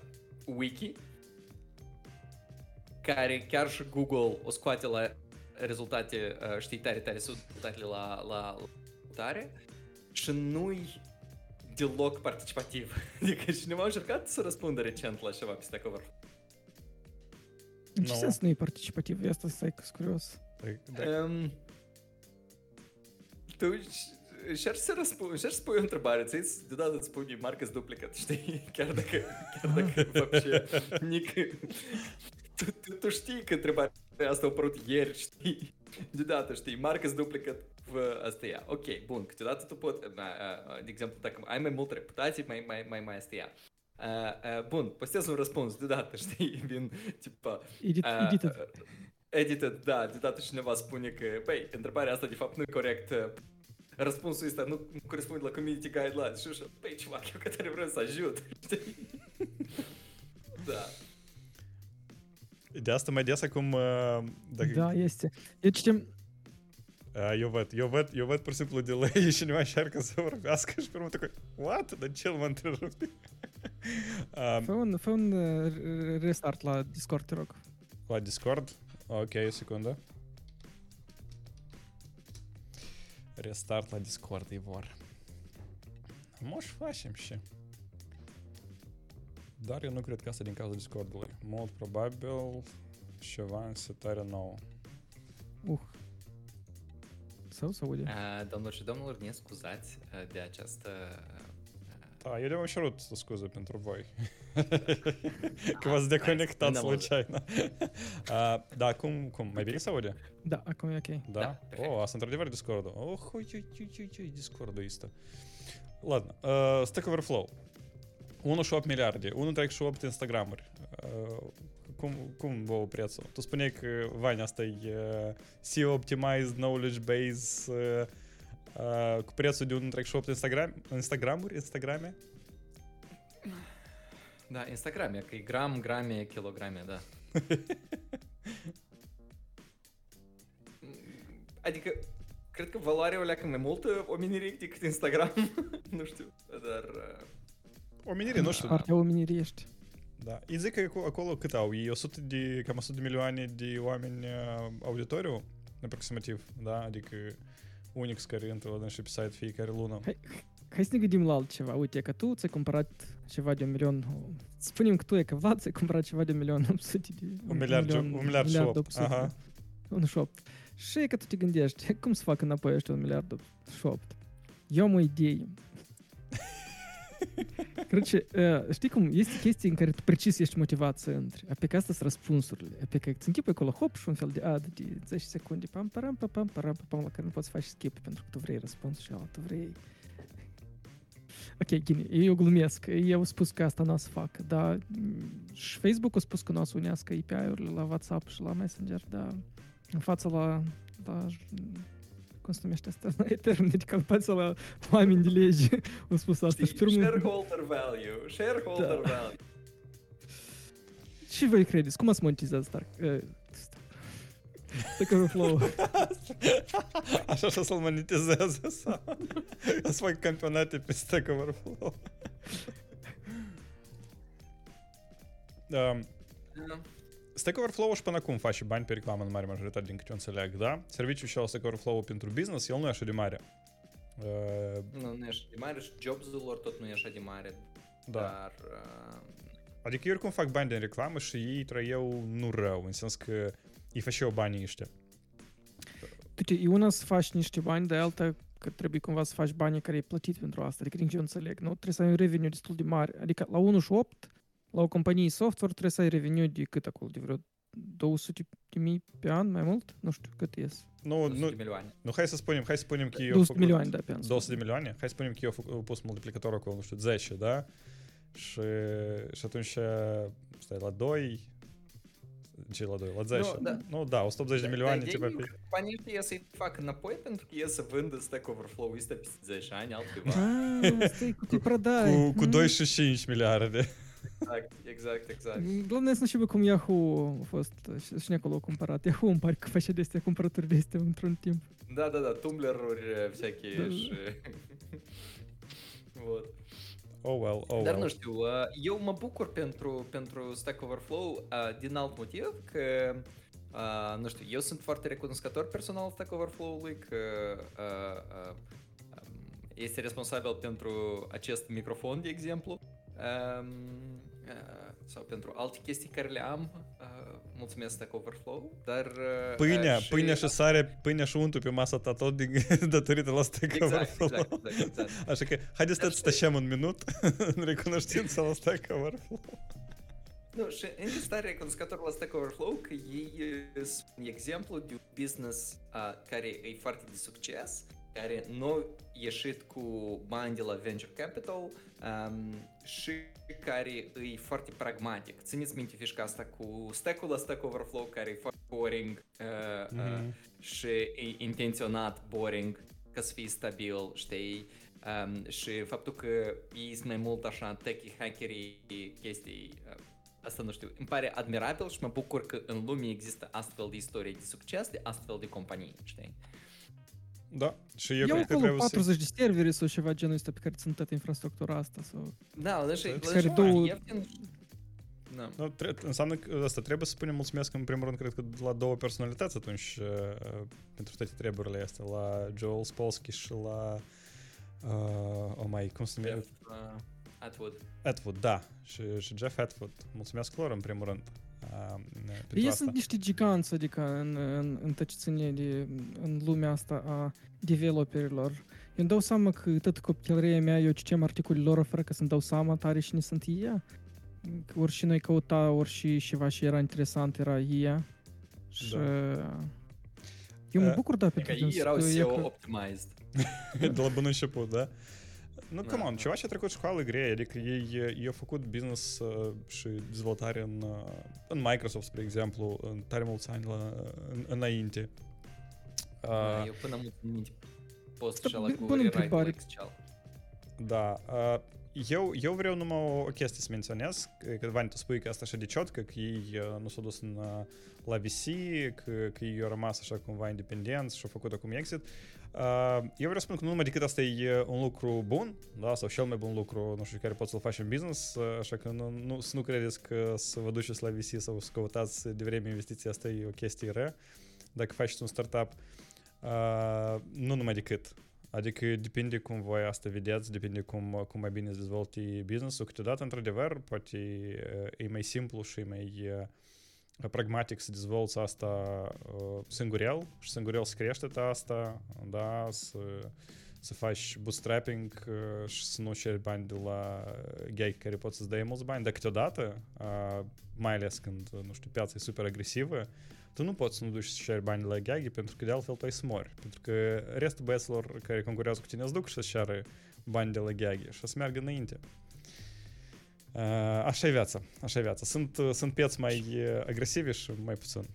wiki care chiar și Google o scoate la rezultate, uh, știi, tare, tare, rezultatele la, la, tare și nu-i deloc participativ. [LAUGHS] Adică cineva a încercat să răspundă recent la ceva pe Stack Overflow. În ce no. sens nu e participativ? E asta să curios. Um, tu încerci să răspund, încerci să pui o întrebare, ți deodată îți spune Marcus Duplicate, știi? [LAUGHS] Chiar dacă, chiar dacă вообще nic... Tu, tu, tu știi că întrebarea asta a apărut ieri, știi? Deodată, știi, Marcus Duplicate v asta ea. Ok, bun, câteodată tu pot, de exemplu, dacă ai mai multă reputație, mai, mai, mai, mai asta ea. Uh, uh, bun, postez un răspuns deodată, [LAUGHS] știi, vin, tipa... Edit, uh, edited. Edited, da, deodată cineva spune că, băi, întrebarea asta de fapt nu e corect, răspunsul ăsta nu corespunde la community guidelines și așa, băi, ceva, eu că tare vreau să ajut, [LAUGHS] da. De asta mai des acum... Uh, dacă... Da, este. Eu citim... Eu văd, eu văd, eu văd pur și simplu delay și nu încearcă să vorbească și pe urmă tăcut, what? Dar ce mă întrerupe? um, fă, un, fă un restart la Discord, te rog. La Discord? Ok, o secundă. Restart la Discord, Ivor. Moș facem și. Dar eu nu cred că asta din cauza Discordului. Mult probabil ceva în setare nouă. Uh, Sau se aude? Uh, domnilor și domnilor, ne scuzați uh, de această da, eu le-am cerut scuze pentru voi. că v-ați deconectat случайно. uh, da, cum, cum? Mai bine se aude? Da, acum e ok. Da? da oh, asta într-adevăr Discord-ul. Oh, oi, oi, oi, oi, oi, Discord-ul este. Ладно, uh, Stack Overflow. 1,8 miliarde, 1,38 Instagramuri. кум, кум во преца. Тус понек Ваня стай SEO Optimized Knowledge Base к прецу дюн трекшоп Инстаграм, Инстаграмур, Инстаграме. Да, Инстаграме, и грамм, грамме, килограмме, да. Adică, cred că valoarea o leacă mai multă uh, omenirii decât Instagram. [LAUGHS] nu știu, dar... Uh, Omenire, nu știu. Partea omenirii ești. Da. Îi zic că acolo cât au? E 100 de, cam 100 de milioane de oameni uh, auditoriu, aproximativ, da? Adică Unix care intră la și pe site fiecare lună. Hai, hai să ne gândim la altceva. Uite, că tu ți-ai cumpărat ceva de un milion... Spunem că tu e că Vlad ți-ai cumpărat ceva de un milion 800 de... Un miliard, milion, un miliard, miliard și 8. Aha. Un și 8. Și e că tu te gândești, cum să fac înapoi ăștia un miliard și 8? Eu am o idee. [LAUGHS] Короче, uh, știi cum, este chestii în care tu precis ești motivat să intri, a pe că astea sunt răspunsurile, a pe că îți închipi acolo, hop, și un fel de ad de 10 secunde, pam, param, pam, pam, param, pam, la care nu poți să faci skip pentru că tu vrei răspuns și ala, tu vrei... Ok, gine, eu glumesc, eu spus că asta n-o să fac, dar și Facebook a spus că nu o să unească API-urile la WhatsApp și la Messenger, dar în fața la, la cum se numește asta, la etern, deci când fața la oameni de lege, au spus asta. Știi, shareholder value, shareholder Da. value. Și voi credeți, cum ați monetizat Stark? Uh, Stack Overflow. Așa și să-l monetizeze sau să fac campionate pe Stack Overflow. Um, Da. Stack Overflow și până acum face bani pe reclamă în mare majoritate din câte eu înțeleg, da? Serviciul și al Stack Overflow pentru business, el nu e așa de mare. Uh, Nu, nu e așa de mare și jobs-ul lor tot nu e așa de mare, da. dar... uh, Adică ei oricum fac bani din reclamă și ei trăiau nu rău, în sens că îi făceau banii ăștia. Uite, e una să faci niște bani, dar alta că trebuie cumva să faci banii care ai plătit pentru asta. Adică din ce eu înțeleg, nu? Trebuie să ai un revenue destul de mare. Adică la 1 și 8, la o companie software trebuie să ai revenue de cât acolo? De vreo 200 de mii pe an, mai mult? Nu știu cât ies. Nu, 100 nu, nu, hai să spunem, hai să spunem că eu 200 milioane, da, pe an. 200 de milioane? Hai să spunem că eu am făcut- pus multiplicatorul acolo, nu știu, 10, da? Și, și atunci, stai, la 2, ce la 2? La 10? Nu, da. Nu, da, 180 de milioane, tipa ei, pe... Companii ăștia să-i facă înapoi pentru că e să vândă Stack Overflow ăsta peste 10 ani altcuiva. Ah, stai, cu. Cu, cu Mm. 2 și 5 miliarde. Exact, exact, exact. Главное, să nu știu cum Yahoo a fost și, și acolo a cumpărat. Yahoo îmi pare că face de astea cumpărături de astea într-un timp. Da, da, da, Tumblr-uri всякие Da. și... Вот. [LAUGHS] Oh well, oh Dar well. nu știu, uh, eu mă bucur pentru, pentru Stack Overflow uh, din alt motiv că uh, nu știu, eu sunt foarte recunoscător personal Stack Overflow-ului că uh, uh, um, este responsabil pentru acest microfon, de exemplu, um, uh, Sau pentru alte chestii care le am. Uh, mulțumesc Stack Overflow, dar... Uh, Pâinea, uh, pâinea și sare, pâinea și untul pe masa ta tot din, [LAUGHS] datorită la Stack Exact, Overflow. exact, exact, exact. Așa că, haideți să stășem un minut [LAUGHS] în recunoștință la Stack Overflow. Nu, și încă stare recunoscător la Stack Overflow că ei sunt un exemplu de un business uh, care e foarte de succes, care nu a ieșit cu bani de la venture capital um, și care e foarte pragmatic. Țineți minte fișca asta cu stack-ul la Stack Overflow care e foarte boring uh, uh, Mhm. și e intenționat boring ca să fie stabil, știi? Um, și faptul că ei sunt mai mult așa techy, hackeri, chestii, uh, asta nu știu, îmi pare admirabil și mă bucur că în lume există astfel de istorie de succes, de astfel de companii, știi? Da, și eu Eu cred că acolo trebuie să... 40 de servere sau ceva genul ăsta pe care țin toată infrastructura asta. Sau... Da, la și, Pe la care și două- ieftin. Da. Nu, tre- înseamnă că asta trebuie să spunem mulțumesc în primul rând, cred că la două personalități atunci uh, uh, pentru toate treburile astea, la Joel Spolsky și la uh, oh mai, cum se numește? Jeff, uh, Atwood. Atwood, da, și, și Jeff Atwood. Mulțumesc lor în primul rând. Uh, pentru Ei asta. sunt niște giganți, adică în, în, în tăcițenie de, în lumea asta a developerilor. Eu îmi dau seama că tot copilăria mea, eu citeam articole lor fără că să-mi dau seama tare cine sunt ei. Că Ori și noi căuta, ori și ceva și era interesant, era ei. Și... Da. Eu mă Uh, bucur, da, Că pentru ei dânsul, erau că e SEO că- optimized. [LAUGHS] de la bun început, da? Ну, камон, чувачі трикують шквали гри, рік є фокут бізнес чи звалтарен Microsoft, при екземплу, тарімов цайнла на інті. Я пенамут ніть пост шалаку рерайт чал. Да. Eu, eu vreau numai o chestie să menționez, că Vani, tu spui că asta așa de ciot, că ei nu s-au dus în, la VC, că, că ei au rămas așa cumva independenți și au făcut acum exit. Uh, eu vreau să spun că nu numai decât asta e un lucru bun, da, sau cel mai bun lucru, nu știu, care poți să-l faci în business, uh, așa că nu, nu, să nu credeți că să vă duceți la VC sau să căutați de vreme investiția asta e o chestie rea. Dacă faceți un startup, uh, nu numai decât. Adică depinde cum voi asta vedeți, depinde cum, cum mai bine îți dezvolti business-ul. Câteodată, într-adevăr, poate uh, e mai simplu și e mai pragmatic să dezvolți asta singurel și singurel să crește asta, da, să, să faci bootstrapping uh, și să nu ceri bani de la ghei care pot să-ți dea mulți bani, dar câteodată, mai ales când, nu știu, piața e super agresivă, tu nu poți să nu duci să ceri bani la ghei pentru că de altfel tu ai să mori. Pentru că restul băieților care concurează cu tine îți duc și să ceară bani de la ghei și să meargă înainte. Uh, așa e viața, așa e viața. Sunt, sunt pieți mai agresive și mai puțin.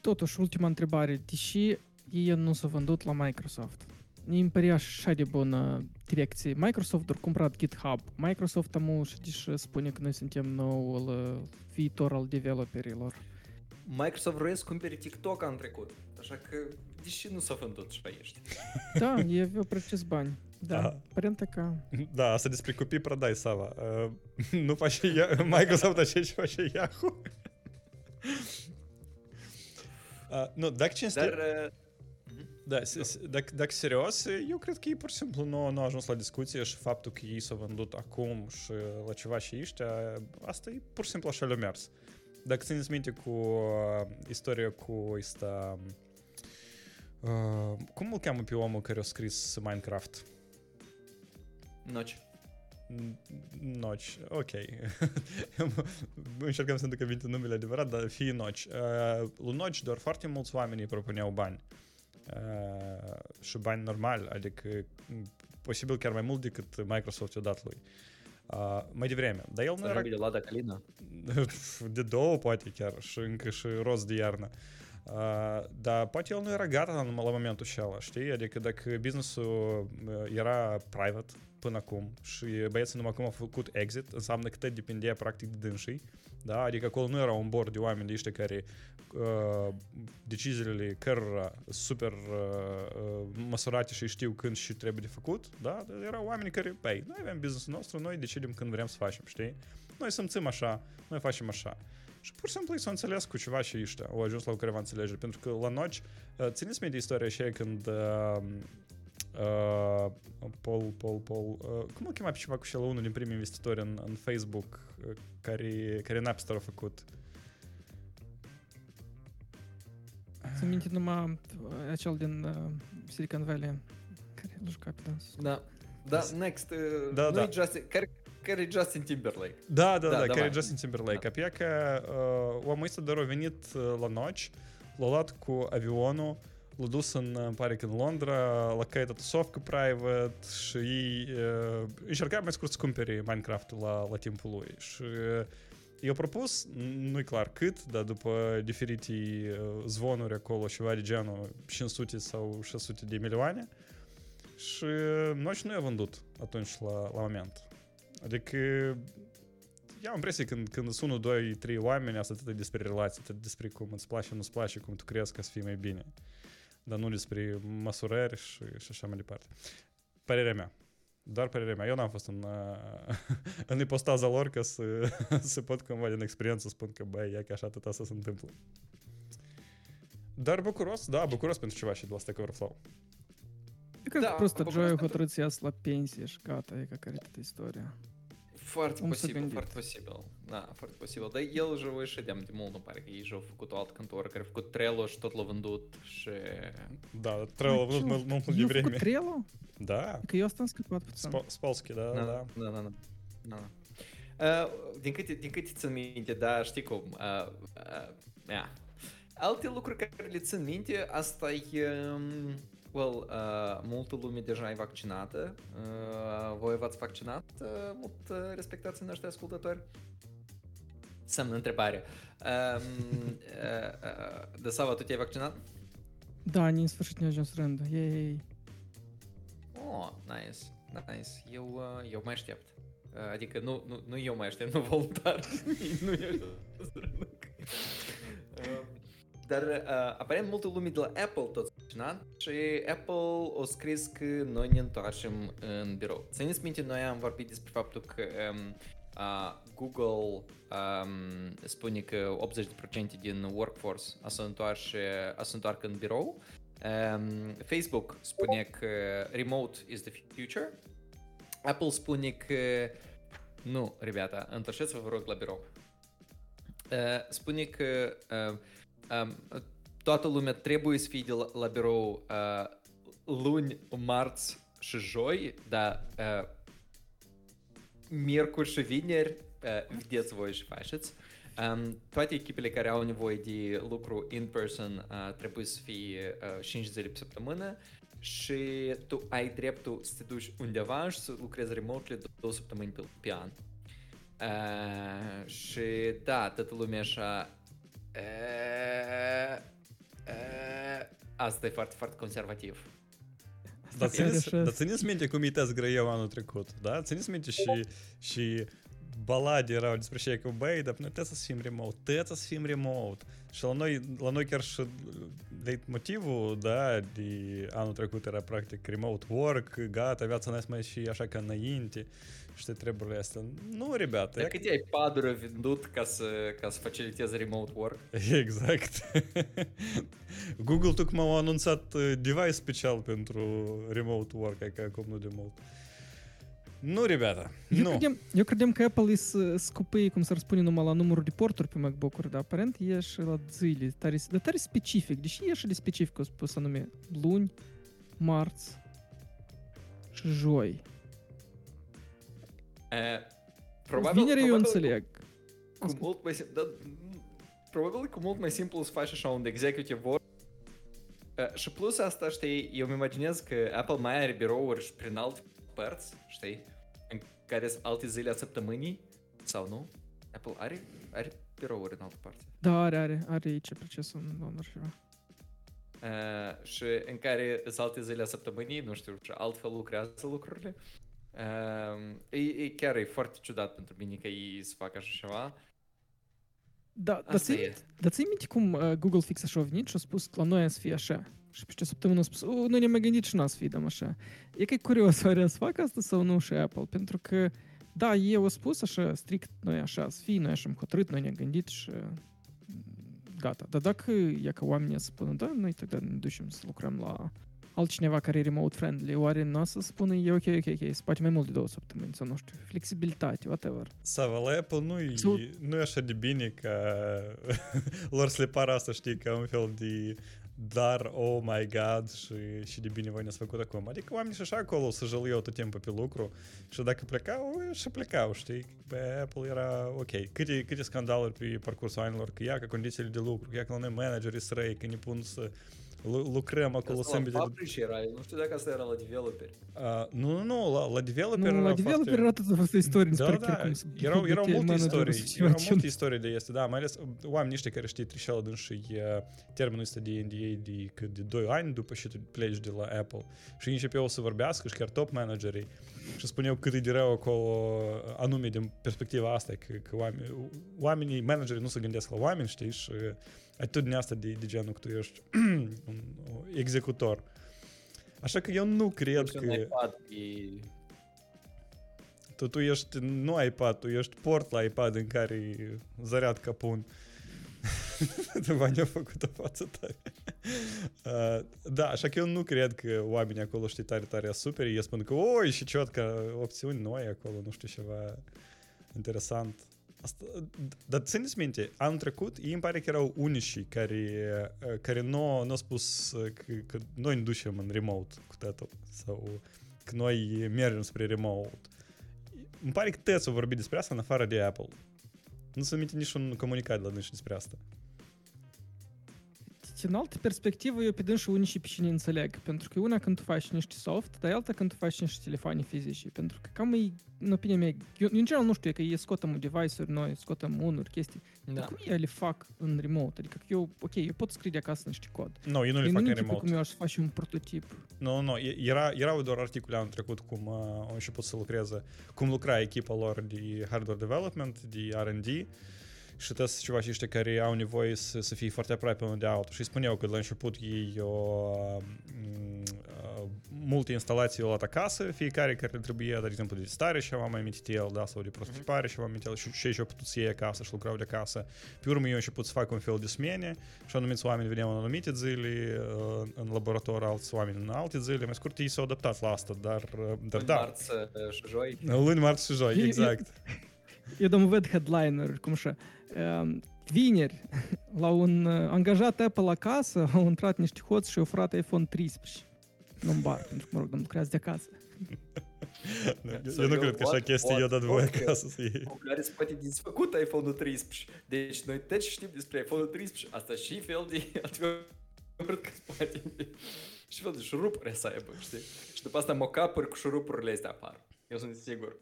Totuși, ultima întrebare. Deși ei nu s-au vândut la Microsoft, îmi părea așa de bună direcție. Microsoft a cumpărat GitHub. Microsoft am și deși spune că noi suntem noul viitor al developerilor. Microsoft vrea să cumpere TikTok în trecut. Așa că, deși nu s-a vândut și ești. Da, e aveau precis bani. Da, Aha. părinte că... Da, asta despre copii prodai, Sava. Uh, [LAUGHS] nu face Microsoft așa ce face Yahoo. uh, [LAUGHS] nu, dacă cinste... Dar, uh... Da, dacă, dacă serios, eu cred că ei pur și simplu nu, nu au ajuns la discuție și faptul că ei s-au vândut acum și la ceva și ăștia, asta e pur și simplu așa le-a mers. Dacă țineți minte cu uh, istoria cu ăsta... Uh, cum îl cheamă pe omul care a scris Minecraft? Noci. Noci, ok. [LAUGHS] Încercăm să duc aminte numele adevărat, dar fie Noci. Uh, lui Noci doar foarte mulți oameni îi propuneau bani. Uh, și bani normal, adică posibil chiar mai mult decât Microsoft i-a dat lui. Uh, mai devreme. Dar el nu era... de Lada Calina? de două, poate chiar, și încă și rost de iarnă. Uh, dar poate el nu era gata la, la momentul ăla, știi? Adică dacă businessul era private până acum și băieții numai acum au făcut exit, înseamnă că tot depindea practic de dânsii, da? Adică acolo nu era un board de oameni de ăștia care uh, deciziile cărora super uh, măsurate și știu când și trebuie de făcut, da? Erau oameni care, băi, noi avem businessul nostru, noi decidem când vrem să facem, știi? Noi simțim așa, noi facem așa. Și pur și simplu s-au înțeles cu ceva și ăștia, au ajuns la o careva înțelegere, pentru că la noci, uh, țineți mie de istoria așa când uh, uh, Paul, Paul, Paul, uh, cum îl chema pe ceva cu și unul din primii investitori în, în Facebook, uh, care, care Napster a făcut? Să minte numai acel din uh, Silicon Valley care l-a jucat pe dans. Da. Da, next. Uh, da, da. Justin, care, care Justin Timberlake. Da, da, da, da care Justin Timberlake. Da. că uh, omul ăsta doar a venit uh, la noci, l-a luat cu avionul, l-a dus în, îmi pare că în Londra, la căită tusovcă private și ei uh, încerca mai scurt să cumpere Minecraft la, la timpul lui. Și uh, i-a propus, nu-i clar cât, dar după diferite uh, zvonuri acolo, ceva de genul 500 sau 600 de milioane. Și uh, noi și nu i-a vândut atunci la, la moment. Adică eu am impresia când, când sunt 1, 2, 3 oameni, asta atât despre relații, atât despre cum îți place, nu-ți place, cum tu crezi ca să fii mai bine. და ნულის პრი მასურერ შშამელიპარტ პერერემე Dar priremė, jo nafas ten, jinai postaza lorkas, sipotkom vadin experiences.b, jie kažką tas esant timplu. Dar Бакурос, да, Бакурос пенсчеващий для Stack Overflow. Так да, просто Джою, который съясла пенсии, шката и какая-то история. Foarte Cum posibil, foarte posibil. Da, foarte posibil. Dar el же și de de mult, nu pare că ei și-au făcut o altă cantoră care a făcut Trello și tot l-a vândut și... Da, Trello a vândut mult, mult de vreme. Trello? Da. Că eu asta am scăpat puțin. Sp- Spolsky, da, da. Da, da, da. da. Uh, din câte, din câte țin minte, da, știi cum, uh, uh, yeah. Alte lucruri care le țin minte, asta e... Um, Well, uh, multă lume deja e vaccinată. Uh, voi v-ați vaccinat? Uh, mult uh, respectați noștri ascultători? Semnă întrebare. Um, uh, uh, de Sava, tu te-ai vaccinat? Da, în sfârșit ne-a ajuns rândul. Yay! Oh, nice, nice. Eu, uh, eu mai aștept. Uh, adică nu, nu, nu eu mai aștept, nu voluntar. [LAUGHS] nu eu. [LAUGHS] Dar uh, aparent multă lume de la Apple tot vaccinat și Apple o scris că noi ne întoarcem în birou. Țineți minte, noi am vorbit despre faptul că um, uh, Google um, spune că 80% din workforce a să, întoarce, a să întoarcă în birou. Um, Facebook spune că remote is the future. Apple spune că nu, ребята, întorceți-vă vă rog la birou. Uh, spune că uh, um, toată lumea trebuie să fie de la, la birou uh, luni, marți și joi, dar uh, miercuri și vineri uh, vedeți voi și faceți. Um, toate echipele care au nevoie de lucru in person uh, trebuie să fie uh, 5 zile pe săptămână și tu ai dreptul să te duci undeva și să lucrezi remotely două săptămâni pe, pe an. Uh, și da, toată lumea așa... Uh, uh, asta e foarte, foarte conservativ. Dar țineți, Așa. dar țineți minte cum itesc grăiau anul trecut, da? Țineți minte și, și balade erau despre și că, băi, dar noi trebuie să fim remote, trebuie să fim remote. Și la noi, la noi chiar și motivul, da, de anul trecut era practic remote work, gata, viața n mai și așa ca înainte și toate treburile astea. Nu, rебята, Dar câte iPad-uri au vândut ca să, ca să faciliteze remote work? [LAUGHS] Exact. [LAUGHS] Google tocmai a anunțat uh, device special pentru remote work, e ca acum nu de mult. Nu, rебята, Eu, nu. credeam, eu credeam că Apple îs scupii, cum să răspune, numai la numărul de porturi pe MacBook-uri, dar aparent e și la zile. Tare, dar tare specific, deși e și de specific, o spus anume luni, marți și joi. Uh, probabil, Vineri eu probabil înțeleg. Cu mult mai simplu, dar, probabil cu mult mai simplu să faci așa un executive work. Uh, și plus asta, știi, eu îmi imaginez că Apple mai are birouri și prin alte părți, știi, în care sunt alte zile a săptămânii, sau nu? Apple are, are birouri în altă parte. Da, are, are, are aici procesul în Londra și ceva. Uh, și în care sunt alte zile a săptămânii, nu știu, și altfel lucrează lucrurile. Uh, e, e, chiar e foarte ciudat pentru mine că ei să facă așa ceva. Da, dar Asta ții, e. dar ții minte cum uh, Google fix așa a venit și a spus la noi să fie așa. Și peste o săptămână a spus, "U, nu ne-am mai gândit și n să fie dăm așa. E că e curios, [LAUGHS] oare să facă asta sau nu și Apple, pentru că, da, eu a spus așa, strict, noi așa să fie, noi așa am hotărât, noi ne-am gândit și mm, gata. Dar dacă e ca oamenii să spună, da, noi тогда ne ducem să lucrăm la altcineva care e remote friendly, oare nu o să spună, e ok, ok, ok, să poate mai mult de două săptămâni, sau nu știu, flexibilitate, whatever. Sava, la Apple nu e, Sau- nu e așa de bine ca [LAUGHS] lor să le pară asta, știi, ca un fel de dar, oh my god, și, și de bine voi ne-ați făcut acum. Adică oamenii și așa acolo să jăluiau tot timpul pe lucru și dacă plecau, și plecau, știi? Pe Apple era ok. Câte, câte scandaluri pe parcursul anilor, că ia că condițiile de lucru, că ia că la noi managerii sărăi, că ne pun să Лукрема колосембит. Фабричи рай, ну што дека се ера ладивелопер. А, ну, ну, ладивелопер. Ну, ладивелопер ера тоа во историја. Да, да. Ера ера мулти историја. Ера мулти историја да јесте, да, мелес уам ништо кај решти тришал еден ши терминус тади NDA ди кади дој айн ду па што плеж дела Apple. Ши инше пео се варбяска шкар топ менеджери. Ши спонел кади дирел около анумидем перспектива асте к уам уамини менеджери ну се гендесла уамин што иш se gândesc la oameni, știi, și atitudinea asta de, de genul că tu ești [CLEARS THROAT] un un executor. Așa că eu nu cred Și că... un iPad e... Tu, tu ești, nu iPad, tu ești port la iPad în care zăreat capun. [LAUGHS] tu v a făcut o față tare. [LAUGHS] Uh, da, așa că eu nu cred că oamenii acolo, știi, tare, tare super. Ei spun că, oi, și ciot că opțiuni noi acolo, nu știu, ceva interesant. Asta, dar țineți minte, anul trecut, ei îmi pare că erau unicii care, uh, care nu, nu au spus uh, că, că noi ne ducem în remote cu totul sau că noi mergem spre remote. Îmi pare că toți au vorbit despre asta în afară de Apple. Nu se minte niciun comunicat de la dânsi despre asta. Din altă perspectivă, eu pe dânsul unii și pe cine înțeleg. Pentru că e una când tu faci niște soft, dar e alta când tu faci niște telefoane fizice. Pentru că cam e, în opinia mea, eu, eu în general nu știu, e că ei scotem device-uri noi, scotem unuri, chestii. Da. Da. Cum ei le fac în remote? Adică eu, ok, eu pot scrie de acasă niște cod. Nu, no, ei nu le Ei fac în închipui remote. cum eu aș face un prototip. Nu, nu, e- era, erau doar articole anul trecut cum uh, au început să lucreze, cum lucra echipa lor de hardware development, de R&D și toți ceva și ăștia care au nevoie să, să fie foarte aproape unul de altul. Și spuneau că la început ei o, m, uh, multe instalații au luat acasă, fiecare care le trebuia, de exemplu, de stare și am mai el, da, sau de prototipare și am amintit și, și ei au putut să iei acasă și lucrau de acasă. Pe urmă eu au început să fac un fel de smene și anumiți oameni veneau în anumite zile uh, în laborator, alți oameni în alte zile. Mai scurt, ei s-au adaptat la asta, dar, uh, dar În da, marți uh, și joi. luni, marți și joi, E- [LAUGHS] e- exact. Eu dăm ved headliner, cum așa. Um, vineri, la un uh, angajat Apple acasă, au intrat niște hoți și au furat iPhone 13. în un bar, pentru că, mă rog, domnul lucrează de acasă. Nu, eu, Să eu nu eu cred că așa văd- chestii eu văd- dat voie văd că- acasă să iei. cu care se poate desfăcut iPhone-ul 13. Deci noi tot ce știm despre iPhone-ul 13, asta și fel de adevărat că se poate. Și fel de șurupuri să aibă, știi? Și după asta mock-up-uri cu șurupurile astea apar. Eu sunt sigur.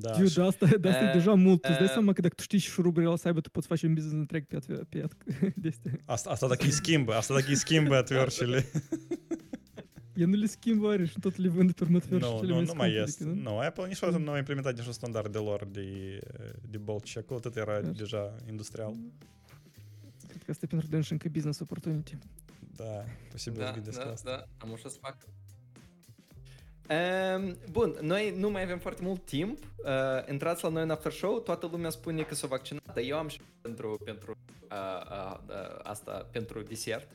Da, Eu, și- de asta, de asta e Eh, deja mult. Tu îți dai eh. seama că dacă tu știi și șuruburile alea să aibă, tu poți face un business întreg pe, pe, pe, [LAUGHS] de astea. Asta, asta dacă îi schimbă, asta dacă îi schimbă atverșile. [LAUGHS] Eu nu le schimb oare și tot le vând pe urmă Nu, cele nu, mai nu mai scumpe este. decât, Nu, Apple niciodată nu a implementat niciun standard de lor de, de bolt și acolo tot era Clar. deja industrial. Cred că asta e pentru dânsi încă business opportunity. Da, posibil Da, să gândesc da, asta. da, am așa să fac. Um, bun, noi nu mai avem foarte mult timp. Uh, intrați la noi în after show, toată lumea spune că s-a vaccinat, dar eu am și pentru, pentru uh, uh, uh, asta, pentru desert.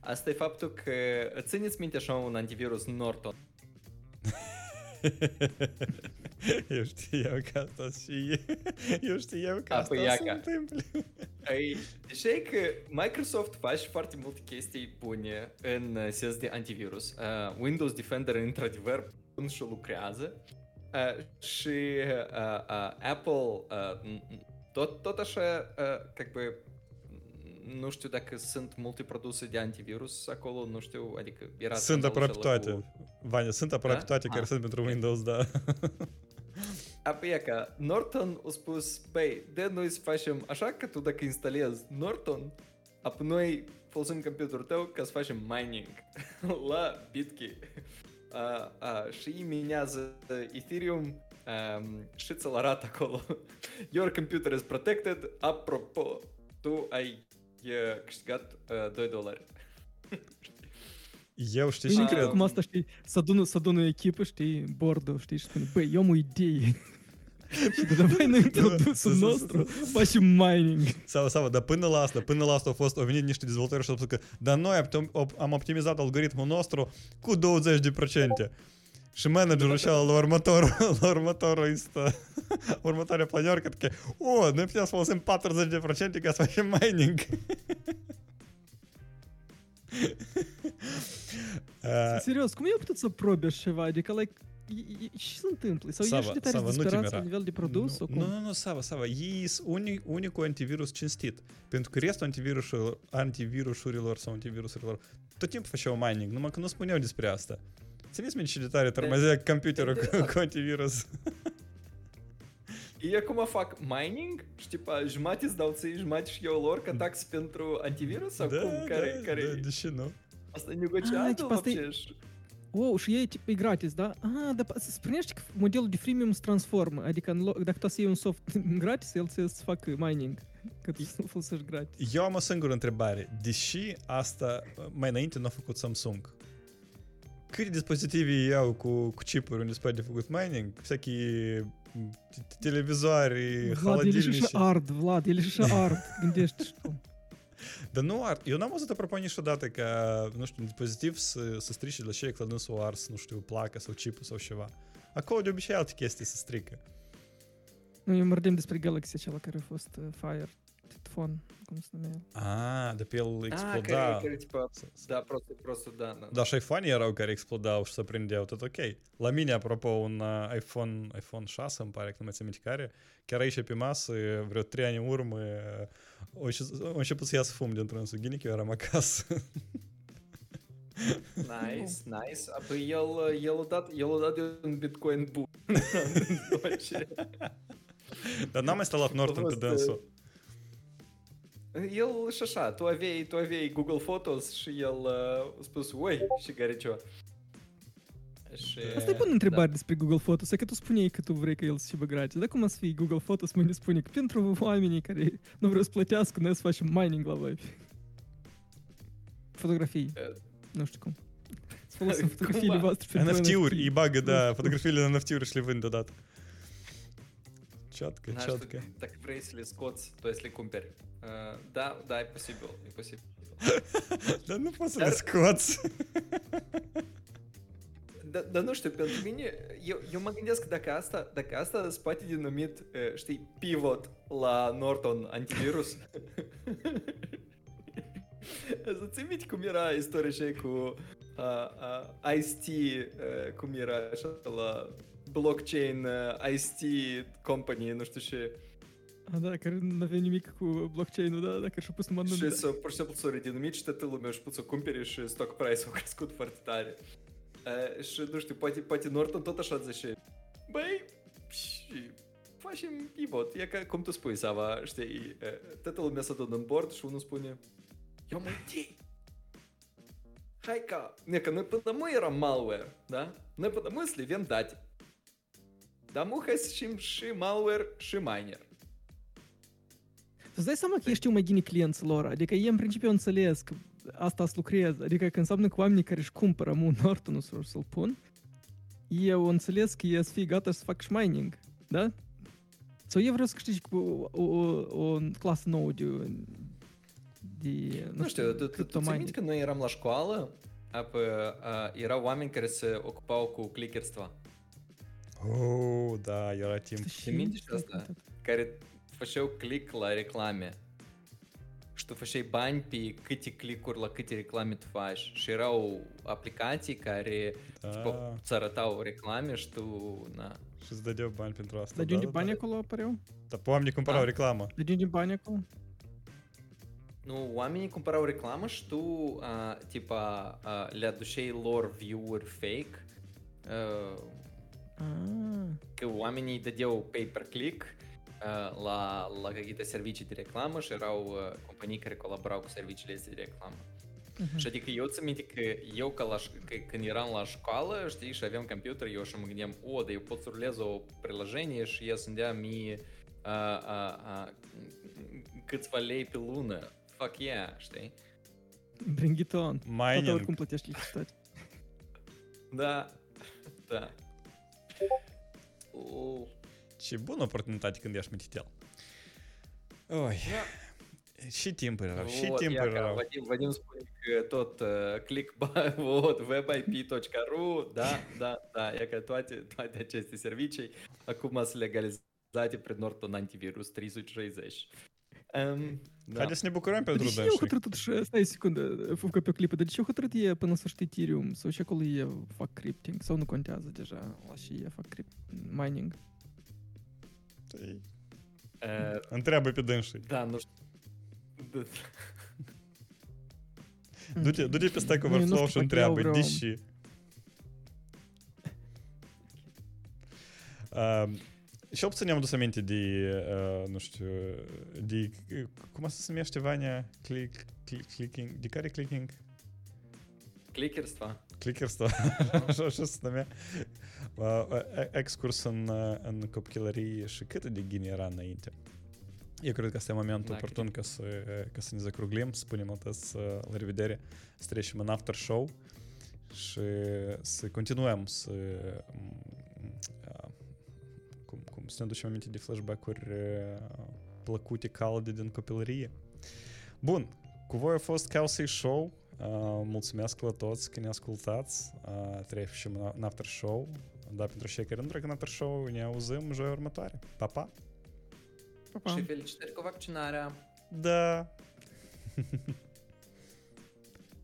Asta e faptul că țineți minte așa un antivirus Norton. [LAUGHS] Eu știam că asta și eu știam că asta păi se întâmplă. E că Microsoft face foarte multe chestii bune în uh, sens de antivirus. Uh, Windows Defender într-adevăr bun și lucrează. Uh, și uh, uh, Apple uh, tot, tot așa, uh, как бы, nu știu dacă sunt multe produse de antivirus acolo, nu știu, adică era Sunt scandalul aproape ăla toate. cu- Vania, sunt aproape Da? toate care Ah. sunt pentru Windows, da. [LAUGHS] Apoi e că Norton a spus, băi, de noi să facem așa că tu dacă instalezi Norton, apoi noi folosim computerul tău ca să facem mining [LAUGHS] la Bitkey. Uh, uh, și îi minează Ethereum um, și ți-l arată acolo. [LAUGHS] Your computer is protected. Apropo, tu ai uh, câștigat uh, 2 dolari. [LAUGHS] Eu știi Bine și că cred. acum asta, știi, să adună, să adună o echipă, știi, bordul, știi, și spune, băi, eu am o idee. [LAUGHS] și de давай noi produsul [LAUGHS] nostru facem mining. Sau, sau, dar până la asta, până la asta au fost, au venit niște dezvoltatori și au spus că, dar noi optim- op- am optimizat algoritmul nostru cu 20%. Și managerul și la următorul, [LAUGHS] la următorul este, [LAUGHS] următoarea planiorcă, că, o, noi putem să folosim 40% ca să facem mining. [LAUGHS] Uh, Serios, cum eu putut să probe așa ceva? Adică, like, e- e- ce se întâmplă? Sau Sava, ești de tare Sava, nu te disperat mira. la nivel de produs? sau Nu, cum? nu, nu, Sava, Sava, ei sunt uni, unicul antivirus cinstit. Pentru că restul antivirusurilor, antivirusurilor sau antivirusurilor tot timpul făceau mining, numai că nu spuneau despre asta. Țineți minte ce detalii de computerul cu antivirus. Ei acum fac mining și tipa jumate îți dau ție, jumate și eu lor ca da. tax pentru antivirus sau da, cum? Care, da, care... Da, deși nu. Asta e negociatul, ah, Wow, și ei tip, e gratis, da? Ah, dar spunești că modelul de freemium se transformă, adică în loc, dacă tu să iei un soft [LAUGHS] gratis, el să-ți facă mining, că tu să folosești gratis. Eu am o singură întrebare. Deși asta mai înainte nu a făcut Samsung, Какие дисpositive iau cu, cu чипы не Good Mining, всякие телевизоры, Влад, я холодильнички. арт, Влад, я же арт, [LAUGHS] где что? Да ну арт. І вона може запропонувати така, ну, що диспозитив з сестричі для ще кладну су арс, ну, що плака, су чіпу, су щева. А кого не обіцяла такі сестрики? Ну, я мордим диспрі Galaxy чела Fire телефон. Ā, da pieliekā eksplodā. Da, prosti, prosti, da, da. Daš iPhone ierauga, ka ir eksplodā, už saprindēju, tad ok. La mine, apropo, un iPhone, iPhone 6, îmi pare că nu mai țin minte care, chiar aici pe masă, vreo 3 ani în urmă, au început să iasă fum dintr-un sughinic, eu eram acasă. Nice, nice. Apoi el, el, a dat, el a dat un bitcoin boom. Dar n-am mai instalat Norton pe dânsul. El și așa, tu aveai, tu aveai Google Photos și el uh, a spus, ui, și горячо. Și, Asta e bună întrebare despre Google Photos, e că tu spuneai că tu vrei ca el să fie gratis. Dar cum să fie Google Photos mâine spune că pentru oamenii care nu vreau să plătească, noi să facem mining la voi. Fotografii. Eh. Nu știu cum. Să folosim fotografiile voastre pentru NFT-uri, îi bagă, da, fotografiile NFT-uri și le vând deodată. Ciotcă, Da, știu, ciotcă. dacă vrei să le scoți, tu să le cumperi. Uh, da, da, e posibil, e posibil. Dar nu poți să Dar- le scoți. Dar da, nu știu, pentru mine, eu, eu mă gândesc că dacă asta, dacă asta se poate denumit, uh, știi, pivot la Norton antivirus. Să ții minte cum era istoria și cu, Ice-T, uh, cum era așa la blockchain uh, Ice-T company, nu știu ce. A, da, care nu avea nimic cu blockchain-ul, da, dacă și-a pus numai Și nume. să, pur și simplu s-a redenumit și toată lumea și put să cumpere și stock price-ul a crescut foarte tare. Uh, și nu știu, poate, poate Norton tot așa zice, băi, și facem pivot. E ca cum tu spui, Sava, știi, uh, toată lumea s-a dat în bord și unul spune, eu mă idei. Hai ca, ne, că noi până mă eram malware, da? Noi până mă să le avem date. Dar mă, hai să știm și malware și miner. Îți dai seama că ești mai gine clienții lor, adică ei în principiu înțeles că asta să lucrez, adică că înseamnă că oamenii care își cumpără un Norton să, să-l pun, eu înțeles că e să fie gata să fac și mining, da? Sau eu vreau să câștigi cu o, o, o clasă nouă de, de Nu știu, tu, tu, tu ți cryptomining. minte când noi eram la școală, apă, uh, erau oameni care se ocupau cu clickerstva, Oh, da, era timp. Și minte și asta? care făceau click la reclame. Și tu făceai bani pe câte clicuri la câte reclame tu faci. Și erau aplicații care Da. tipo, îți arătau reclame și tu, na. Și îți dădeau bani pentru asta. Dar de da, unde da, bani da. acolo apăreau? Dar pe oamenii cumpărau Da. reclamă. De unde bani acolo? Nu, oamenii cumpărau reclamă și tu, uh, tipa, uh, le aduceai lor view-uri fake. Uh, Ah, că oamenii dădeau pay-per-click uh, la, la какие servicii de reclamă și erau uh, companii care colaborau cu serviciile astea de reclamă. mhm. Și adică eu țin minte că eu ca la, ș- că, când eram la școală, știi, și aveam computer, eu și mă gândeam, o, dar eu pot să rulez o priложение și ea să-mi dea mie a, a, a, câțiva lei pe lună. Fuck yeah, știi? Bring it on. Toată Mining. oricum plătești electricitate. Da, da. Oh. Ce bună oportunitate când ești mititel. Oi, Da. și timpuri erau, și Вот, timpuri Iaca, erau. Vadim, Vadim spune că tot uh, click вот, [LAUGHS] webip.ru, da, da, da, e că toate, toate aceste servicii acum sunt legalizate prin Norton Antivirus 360. Um, da. Haideți să ne bucurăm pentru De ce eu dânsii. hotărât totuși, stai o secundă, fug pe clipă, dar de ce eu hotărât e până să știi Ethereum sau și acolo e fac crypting sau nu contează deja, la și e fac crypt, mining. Та э, е... Не треба під інший. Да, ну... Дуді, дуді пістек оверфлоу, що не треба, діщі. Що б ціням до самінті дії, ну що, дії, кума се сміште, Ваня, клік, клік, клікінг, дікарі клікінг? Клікерство. Клікерство. Що [LAUGHS] з нами? click, clicking, de care clicking? Clickerstva. Clickerство, așa, așa se numea. Uh, uh, excurs în, uh, în copilărie și cât de gine era înainte. Eu cred că asta e momentul Da, oportun ca să, ca să ne zacruglim, să spunem atât la revedere, să trecem în after show și să continuăm să uh, cum, cum să ne ducem aminte de flashback-uri uh, plăcute, calde din copilărie. Bun, cu voi a fost Kelsey Show. Uh, mulțumesc la toți că ne ascultați. Uh, trecem în- în after show. Da, pentru cei care nu trec în after show, ne auzim joia următoare. Pa, pa! Pa, pa. Și felicitări cu vaccinarea. Da!